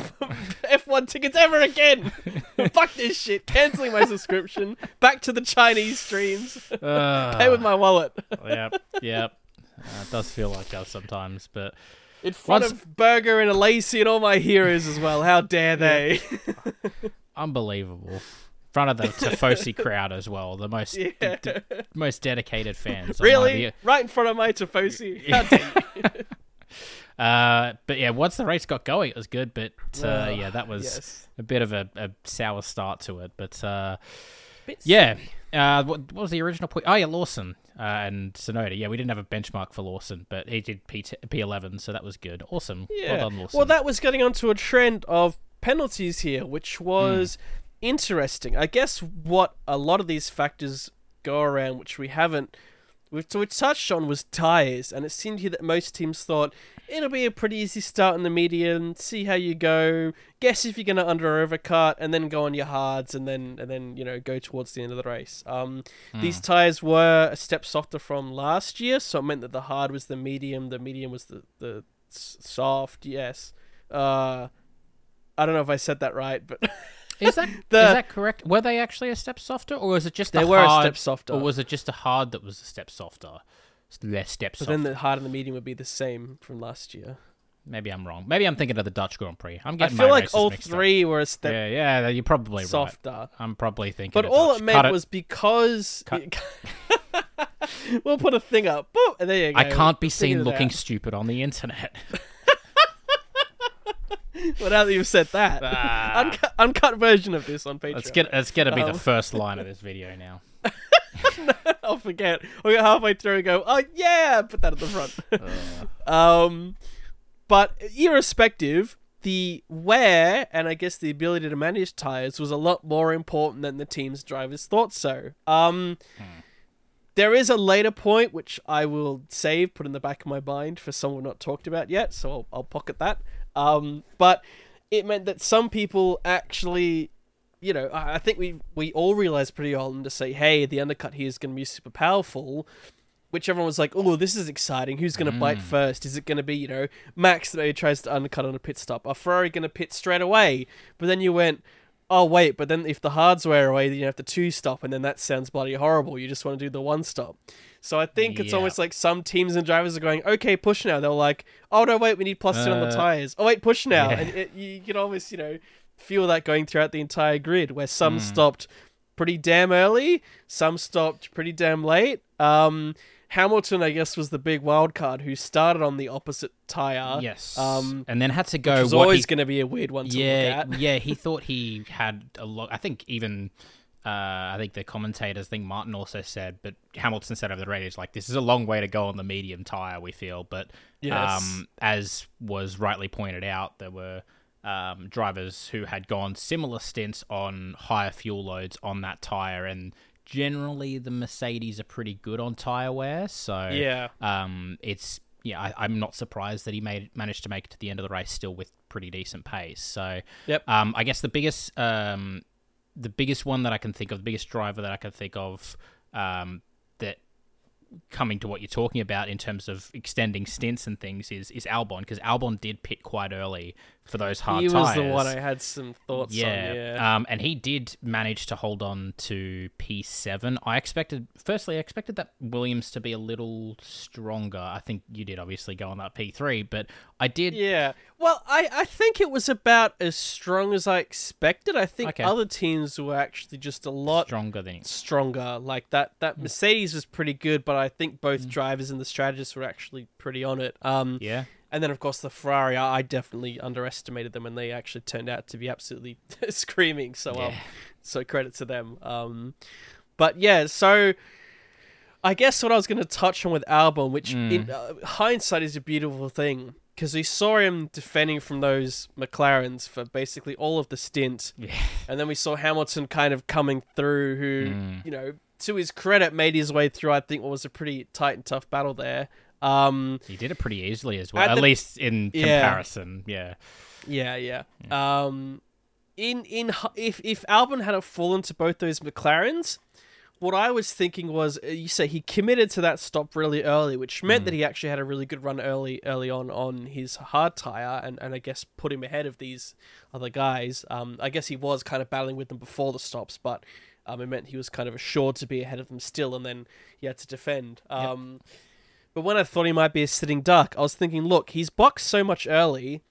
F1 tickets ever again. Fuck this shit. Canceling my subscription. Back to the Chinese streams. Uh, Pay with my wallet. yep, yep. Uh, it does feel like that sometimes, but In front Once- of Burger and Lacey and all my heroes as well. How dare they? unbelievable. In front of the Tifosi crowd as well, the most Yeah. d- most dedicated fans. really? Right in front of my Tifosi. You? Uh, but yeah, once the race got going, it was good. But uh, yeah, that was yes. a bit of a, a sour start to it. But uh, yeah, uh, what, what was the original point? Oh yeah, Lawson uh, and Tsunoda. Yeah, we didn't have a benchmark for Lawson, but he did P P11, so that was good. Awesome. Yeah. Well done, Lawson. Well, that was getting onto a trend of penalties here, which was interesting. I guess what a lot of these factors go around, which we haven't, we've, we touched on, was tyres, and it seemed here that most teams thought it'll be a pretty easy start in the medium, see how you go, guess if you're going to under or overcut, and then go on your hards, and then and then you know go towards the end of the race. Um, These tyres were a step softer from last year, so it meant that the hard was the medium, the medium was the the soft. Yes. Uh, I don't know if I said that right, but Is that The- is that correct? Were they actually a step softer, or was it just they a were hard, a step softer. or was it just a hard that was a step softer? Less step but softer. then the hard and the medium would be the same from last year. Maybe I'm wrong. Maybe I'm thinking of the Dutch Grand Prix. I'm getting. I feel like all mixed up. three were a step Yeah, yeah, you're probably right. softer. I'm probably thinking. But all Dutch. it Cut meant was because Cut. we'll put a thing up. Boop, and there you go. I can't be seen looking stupid on the internet. Well, now that you've said that, Ah. uncut, uncut version of this on Patreon. Let's get. It's gonna be Um, the first line of this video now. I'll forget. We'll get halfway through and go, oh yeah, put that at the front. Uh, um, but irrespective, the wear and I guess the ability to manage tires was a lot more important than the team's drivers thought so. Um, there is a later point which I will save, put in the back of my mind for someone not talked about yet, so I'll, I'll pocket that. Um, but it meant that some people actually you know, I I think we we all realized pretty often to say, hey, the undercut here is going to be super powerful. Which everyone was like, oh, this is exciting. Who's going to bite first? Is it going to be, you know, Max that maybe tries to undercut on a pit stop? Are Ferrari going to pit straight away? But then you went, oh, wait, but then if the hards wear away, then you have to two stop, and then that sounds bloody horrible. You just want to do the one stop. So I think it's Yeah. almost like some teams and drivers are going, okay, push now. They're like, oh, no, wait, we need plus two on the Uh, tires. Oh, wait, push now. yeah. And it, you can almost, you know, feel that going throughout the entire grid, where some Hmm. stopped pretty damn early, some stopped pretty damn late. Um, Hamilton, I guess, was the big wild card who started on the opposite tire. yes. Um, and then had to which go. was always he- going to be a weird one to yeah, look at. yeah. He thought he had a lot. I think even. Uh, I think the commentators, I think Martin also said, but Hamilton said over the radio, it's like this is a long way to go on the medium tire. We feel, but Yes. um, as was rightly pointed out, there were um, drivers who had gone similar stints on higher fuel loads on that tire, and generally the Mercedes are pretty good on tire wear. So Yeah. um, it's yeah, I, I'm not surprised that he made managed to make it to the end of the race still with pretty decent pace. So Yep. um, I guess the biggest um, the biggest one that I can think of, the biggest driver that I can think of um, that coming to what you're talking about in terms of extending stints and things is is Albon because Albon did pit quite early for those hard times. he was the one I had some thoughts yeah, on. Yeah. Um, and he did manage to hold on to P7. I expected, firstly, I expected that Williams to be a little stronger. I think you did obviously go on that P3, but I did. Yeah. Well, I, I think it was about as strong as I expected. I think Okay. other teams were actually just a lot Stronger than stronger. Like that that Hmm. Mercedes was pretty good, but I think both drivers and the strategists were actually pretty on it. Um yeah. And then of course the Ferrari, I definitely underestimated them and they actually turned out to be absolutely screaming. So um so credit to them. Um but yeah, so I guess what I was going to touch on with Albon, which Mm. in uh, hindsight is a beautiful thing, because we saw him defending from those McLarens for basically all of the stint, Yeah. and then we saw Hamilton kind of coming through, who Mm. you know, to his credit, made his way through. I think what was a pretty tight and tough battle there. Um, He did it pretty easily as well, At at, the- least in Yeah. comparison. Yeah. Yeah, yeah. Um, in in if if Albon had fallen to both those McLarens, what I was thinking was, uh, you say he committed to that stop really early, which meant that he actually had a really good run early early on on his hard tire, and and I guess put him ahead of these other guys. Um, I guess he was kind of battling with them before the stops, but. Um, it meant he was kind of assured to be ahead of them still, and then he had to defend. Um, But when I thought he might be a sitting duck, I was thinking, look, he's boxed so much early,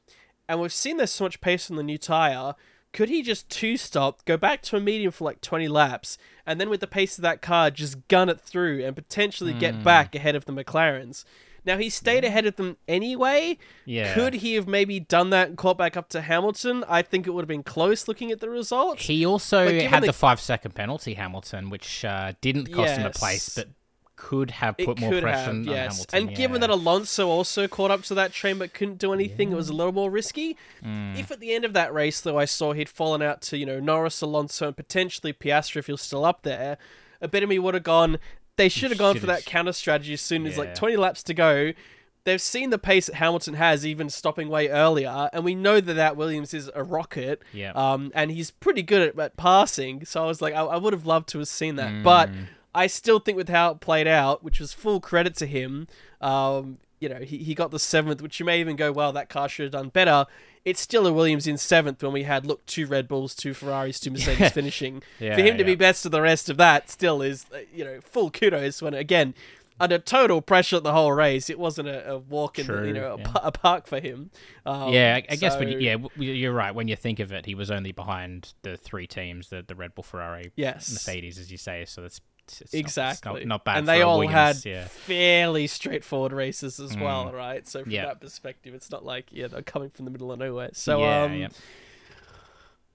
and we've seen there's so much pace on the new tire. Could he just two stop, go back to a medium for like 20 laps, and then with the pace of that car, just gun it through and potentially get back ahead of the McLarens? Now, he stayed ahead of them anyway. Yeah. Could he have maybe done that and caught back up to Hamilton? I think it would have been close looking at the results. He also had the- the five second penalty, Hamilton, which uh, didn't cost him a place, but could have It put more could pressure have, on yes. Hamilton. and given that Alonso also caught up to that train but couldn't do anything, it was a little more risky. Mm. If at the end of that race, though, I saw he'd fallen out to, you know, Norris, Alonso, and potentially Piastri if he was still up there, a bit of me would have gone, they should have gone for that counter strategy as soon as like 20 laps to go. They've seen the pace that Hamilton has, even stopping way earlier, and we know that that Williams is a rocket. Yeah. Um, and he's pretty good at, at passing, so I was like, I, I would have loved to have seen that, but Mm. I still think with how it played out, which was full credit to him, um, you know, he, he got the seventh, which you may even go, well, that car should have done better. It's still a Williams in seventh when we had, look, two Red Bulls, two Ferraris, two Mercedes finishing. Yeah, For him to be best of the rest of that still is, uh, you know, full kudos when, again, under total pressure the whole race, it wasn't a, a walk in, the, you know, a, yeah. a park for him. Um, yeah, I, I guess when you, yeah, you're right. When you think of it, he was only behind the three teams, the the Red Bull, Ferrari, Yes. Mercedes, as you say. So that's it's not- it's not- Exactly. not, bad. And they all Williams, had yeah. fairly straightforward races as well, Mm. right? So from Yeah. that perspective, it's not like yeah they're coming from the middle of nowhere. So yeah, um, yeah.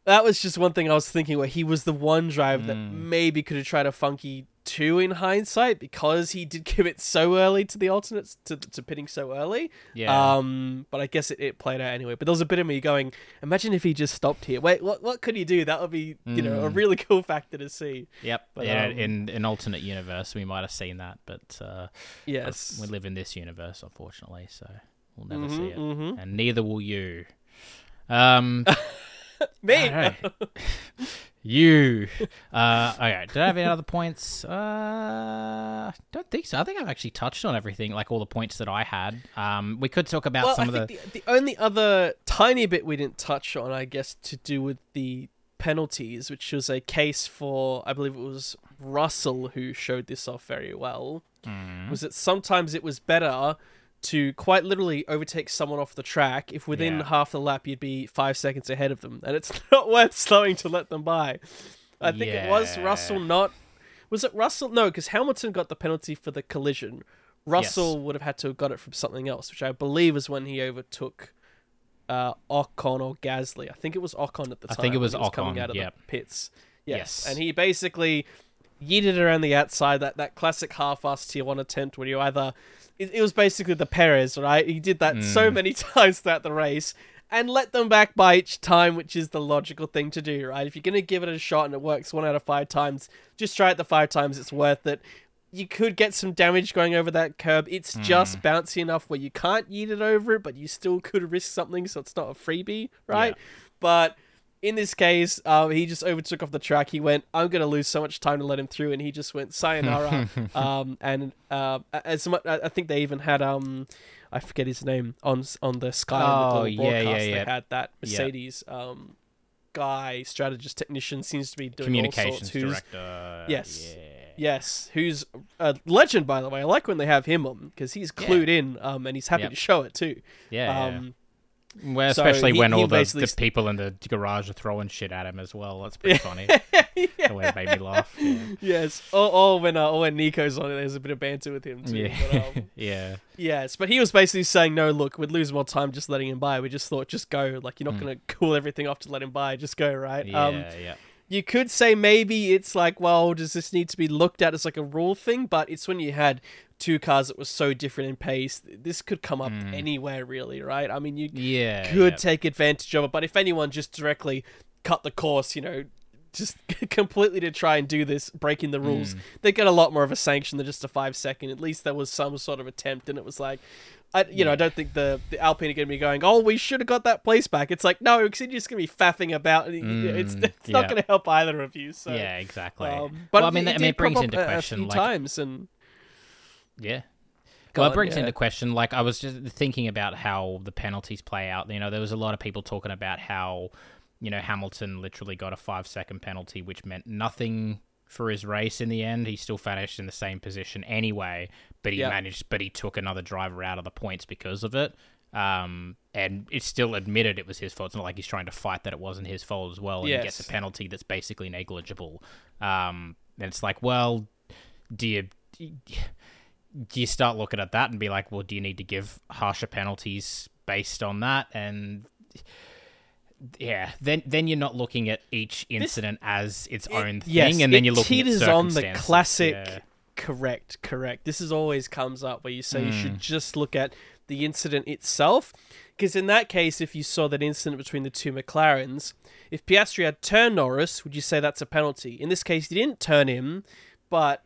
that was just one thing I was thinking where he was the one driver that Mm. maybe could have tried a funky two in hindsight because he did commit so early to the alternates to to pitting so early. Yeah. Um, but I guess it, it played out anyway. But there was a bit of me going, imagine if he just stopped here. Wait, what what could he do? That would be you know a Mm. really cool factor to see. Yep. But, yeah, um, in an alternate universe, we might have seen that, but uh, Yes. we live in this universe, unfortunately, so we'll never see Mhm, it, mhm. and neither will you. Um, Me. I don't know. you. Uh, okay. Did I have any other points? Uh, don't think so. I think I've actually touched on everything, like all the points that I had. Um, we could talk about well, some I of the. the, the only other tiny bit we didn't touch on, I guess, to do with the penalties, which was a case for, I believe it was Russell who showed this off very well, Mm, was that sometimes it was better to quite literally overtake someone off the track if within Yeah. half the lap you'd be five seconds ahead of them, and it's not worth slowing to let them by. I think it was Russell, not. Was it Russell? No, because Hamilton got the penalty for the collision. Russell would have had to have got it from something else, which I believe was when he overtook uh, Ocon or Gasly. I think it was Ocon at the time. I think it was he coming out of yep. the pits. Yes. Yes. and he basically yeeted around the outside. That that classic half-ass tier one attempt where you either it, it was basically the Perez, right? He did that so Mm. many times throughout the race. And let them back by each time, which is the logical thing to do, right? If you're gonna give it a shot and it works one out of five times, just try it the five times. It's worth it you could get some damage going over that curb. It's just bouncy enough where you can't yeet it over it, but you still could risk something, so it's not a freebie, right? But in this case, um, he just overtook off the track. He went, "I'm going to lose so much time to let him through," and he just went sayonara. um, and uh, as much, I think they even had um, I forget his name on on the Sky on the Oh, little yeah, yeah, broadcast. yeah. They had that Yeah. Mercedes um guy, strategist, technician, seems to be doing all communications sorts. Who's director. Yes. Yeah. Yes, who's a legend, by the way. I like when they have him on because he's Yeah. clued in, um, and he's happy Yep. to show it too. Yeah. Um, yeah. Well, so especially he- when he all the, the people in the garage are throwing shit at him as well. That's pretty funny. The way it made me laugh. Yeah. yes, or, or when uh, or when Nico's on it, there's a bit of banter with him too. Yeah. But, um, yeah. yes, but he was basically saying, "No, look, we'd lose more time just letting him by. We just thought, just go. Like you're not going to cool everything off to let him by. Just go, right?" Yeah. Um, yeah. you could say maybe it's like, well, does this need to be looked at as like a rule thing? But it's when you had two cars that were so different in pace. This could come up anywhere, really, right? I mean, you Yeah. could yeah. take advantage of it, but if anyone just directly cut the course, you know, just completely to try and do this, breaking the rules, they get a lot more of a sanction than just a five second. At least there was some sort of attempt, and it was like, I, you know, I don't think the the Alpine are going to be going, oh, we should have got that place back. It's like, no, because you're just going to be faffing about, and it- it's Mm, it's not yeah. going to help either of you. So. yeah, exactly. Um, but well, I mean, it, that- I mean, it brings into up a- question a few like times, and Yeah. Go well, on, it brings yeah. into question, like, I was just thinking about how the penalties play out. You know, there was a lot of people talking about how, you know, Hamilton literally got a five second penalty, which meant nothing for his race in the end. He still finished in the same position anyway, but he Yeah. managed, but he took another driver out of the points because of it. Um, and it's still admitted it was his fault. It's not like he's trying to fight that it wasn't his fault as well. And he gets a penalty that's basically negligible. Um, and it's like, well, do you do you start looking at that and be like, well, do you need to give harsher penalties based on that? And yeah, then then you're not looking at each incident as its own thing, yes, and then it you're looking at teeters on the classic. Yeah. Correct, correct. This is always comes up where you say you Hmm. should just look at the incident itself, because in that case, if you saw that incident between the two McLarens, if Piastri had turned Norris, would you say that's a penalty? In this case, he didn't turn him, but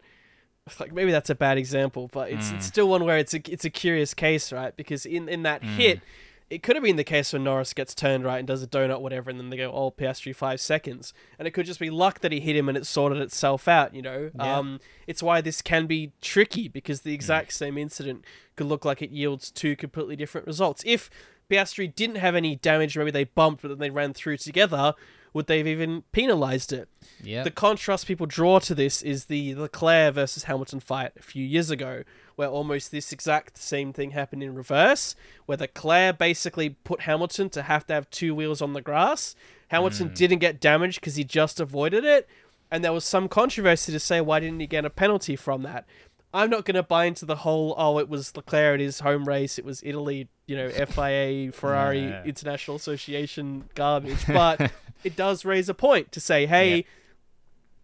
like maybe that's a bad example, but it's Hmm. it's still one where it's a it's a curious case, right? Because in in that hit. It could have been the case when Norris gets turned right and does a donut, whatever, and then they go, "Oh, Piastri five seconds," and it could just be luck that he hit him and it sorted itself out. You know, Yeah. um, it's why this can be tricky because the exact same incident could look like it yields two completely different results. If Piastri didn't have any damage, maybe they bumped, but then they ran through together, would they have even penalised it? Yeah. The contrast people draw to this is the Leclerc versus Hamilton fight a few years ago, where almost this exact same thing happened in reverse, where the Leclerc basically put Hamilton to have to have two wheels on the grass. Hamilton hmm. didn't get damaged because he just avoided it, and there was some controversy to say why didn't he get a penalty from that. I'm not going to buy into the whole oh it was Leclerc at his home race, it was Italy, you know FIA Ferrari Yeah. International Association garbage, but it does raise a point to say hey Yeah.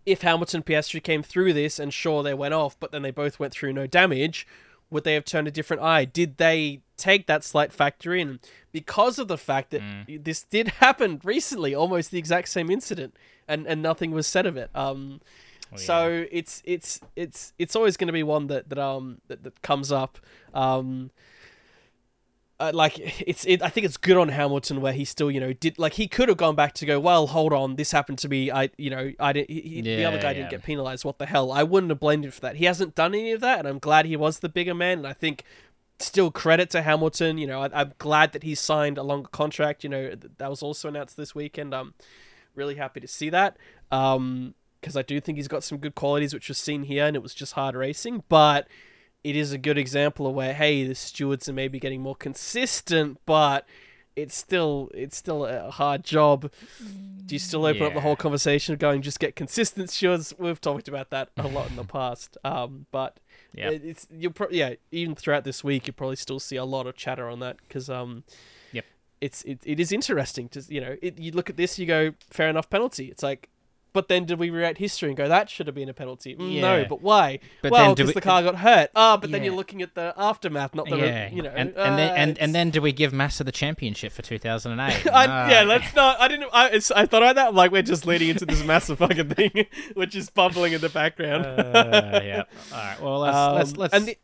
if Hamilton and Piastri came through this and sure they went off, but then they both went through no damage, would they have turned a different eye? Did they take that slight factor in because of the fact that Mm. this did happen recently, almost the exact same incident, and and nothing was said of it. Um, Oh, so it's it's it's it's always going to be one that that um that, that comes up. Um, uh, like it's it, I think it's good on Hamilton where he still you know did like he could have gone back to go well hold on this happened to me. I you know I didn't he, he- the other guy yeah. didn't get penalized. What the hell? I wouldn't have blamed him for that. He hasn't done any of that and I'm glad he was the bigger man and I think still credit to Hamilton. You know I, I'm glad that he signed a longer contract. You know that was also announced this weekend. I'm really happy to see that um because I do think he's got some good qualities which was seen here and it was just hard racing but it is a good example of where hey the stewards are maybe getting more consistent but it's still it's still a hard job do you still open up the whole conversation of going just get consistent stewards we've talked about that a lot in the past um but Yeah. it's you'll pro- yeah even throughout this week you probably still see a lot of chatter on that because um Yep. it's it, it is interesting to you know it, you look at this you go fair enough penalty it's like but then did we rewrite history and go that should have been a penalty Mm, no but why But well because we- the car got hurt ah but then you're looking at the aftermath not the yeah, you know and and uh, then and, and then do we give Massa the championship for 2008? I, Ah, yeah, let's not. I didn't. I, I thought about that. I'm like, we're just leading into this massive fucking thing, which is bubbling in the background. uh, yeah. All right. Well, let's let's Um, let's. And the,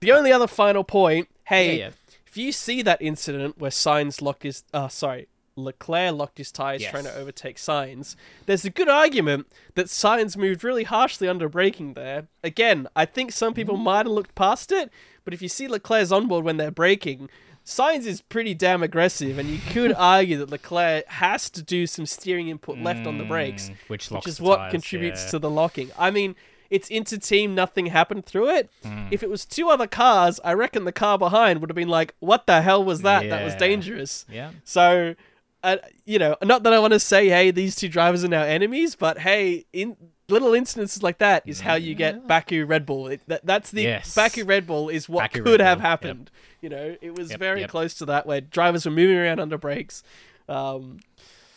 the only other final point, hey, Yeah, yeah. if you see that incident where Sainz lock is, uh, sorry, Leclerc locked his tires Yes. trying to overtake Sainz, there's a good argument that Sainz moved really harshly under braking there. Again, I think some people Mm. might have looked past it, but if you see Leclerc's onboard when they're braking, Sainz is pretty damn aggressive, and you could argue that Leclerc has to do some steering input left on the brakes Mm, which which is what tires, contributes yeah. to the locking. I mean, it's inter team, nothing happened through it. Hmm. If it was two other cars, I reckon the car behind would have been like, "What the hell was that? That was dangerous." Yeah. So, uh, you know, not that I want to say, "Hey, these two drivers are now enemies," but hey, in little incidences like that is how you get Baku Red Bull. It, that, that's the Yes. Baku Red Bull is what Baku could Red have Bull, yep. happened. You know, it was Yep, very yep. close to that where drivers were moving around under brakes. Um,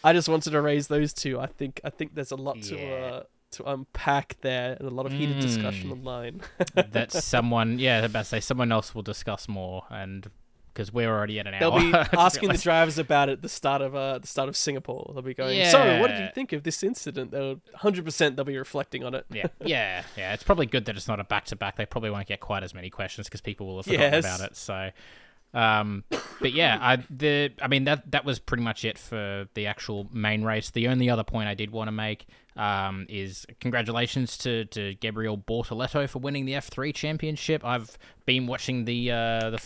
I just wanted to raise those two. I think I think there's a lot to uh, to unpack there, and a lot of heated discussion Mm. online. that someone, yeah, I was about to say someone else will discuss more, and because we're already at an hour. They'll be asking the drivers about it at the start of uh, the start of Singapore. They'll be going, "So, what did you think of this incident?" They'll hundred percent they'll be reflecting on it. yeah, yeah, yeah. It's probably good that it's not a back to back. They probably won't get quite as many questions because people will have forgotten Yes. about it. So, um, but yeah, I the I mean that that was pretty much it for the actual main race. The only other point I did want to make um, is congratulations to to Gabriel Bortoleto for winning the F3 championship. I've been watching the uh, the.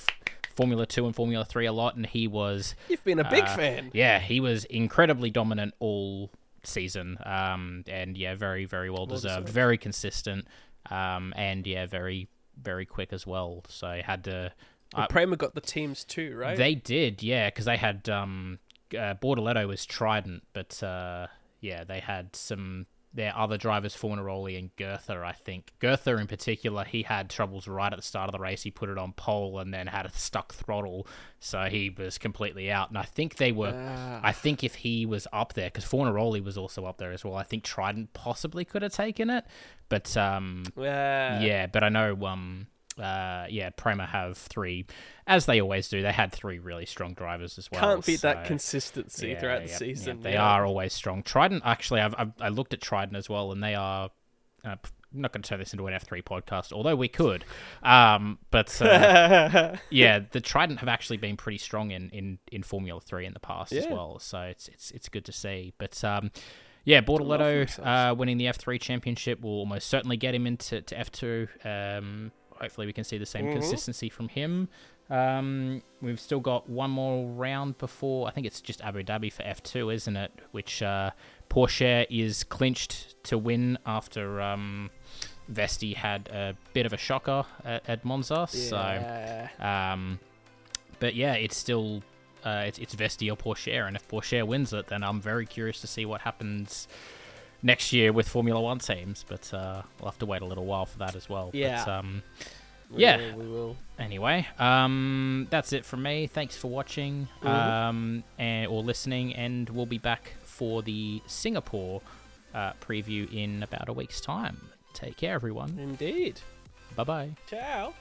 Formula 2 and Formula 3 a lot and he was You've been a big Uh, fan. yeah, he was incredibly dominant all season. Um, and yeah, very, very well deserved. deserved. Very consistent. Um, and yeah, very, very quick as well. So I had to. And I- Prema got the teams too, right? They did, yeah, because they had um, uh, Bortoleto was Trident, but uh, yeah, they had some their other drivers, Fornaroli and Goethe, I think. Goethe in particular, he had troubles right at the start of the race. He put it on pole and then had a stuck throttle, so he was completely out. And I think they were. Ah. I think if he was up there, because Fornaroli was also up there as well. I think Trident possibly could have taken it, but um, yeah. yeah, but I know um uh yeah, Prema have three as they always do. They had three really strong drivers as well. Can't beat that consistency yeah, throughout the yeah, season. yeah, they are always strong. Trident actually I've, I've I looked at Trident as well and they are uh, I'm not going to turn this into an F3 podcast, although we could. Um, but uh, yeah, the Trident have actually been pretty strong in, in, in Formula Three in the past as well. So it's it's it's good to see. But um, yeah, Bortoleto uh, winning the F three championship will almost certainly get him into to F two. Um, hopefully, we can see the same Mhm. consistency from him. Um, we've still got one more round before. I think it's just Abu Dhabi for F two, isn't it? Which uh, Pourchaire is clinched to win after um, Vesti had a bit of a shocker at, at Monza. So. Um, but yeah, it's still uh, it's it's Vesti or Pourchaire, and if Pourchaire wins it, then I'm very curious to see what happens next year with Formula One teams. But uh, we'll have to wait a little while for that as well. Yeah. But, um, We Yeah. will, we will. anyway, um, that's it from me. Thanks for watching Mhm. um, and, or listening, and we'll be back for the Singapore uh, preview in about a week's time. Take care, everyone. Indeed. Bye bye. Ciao.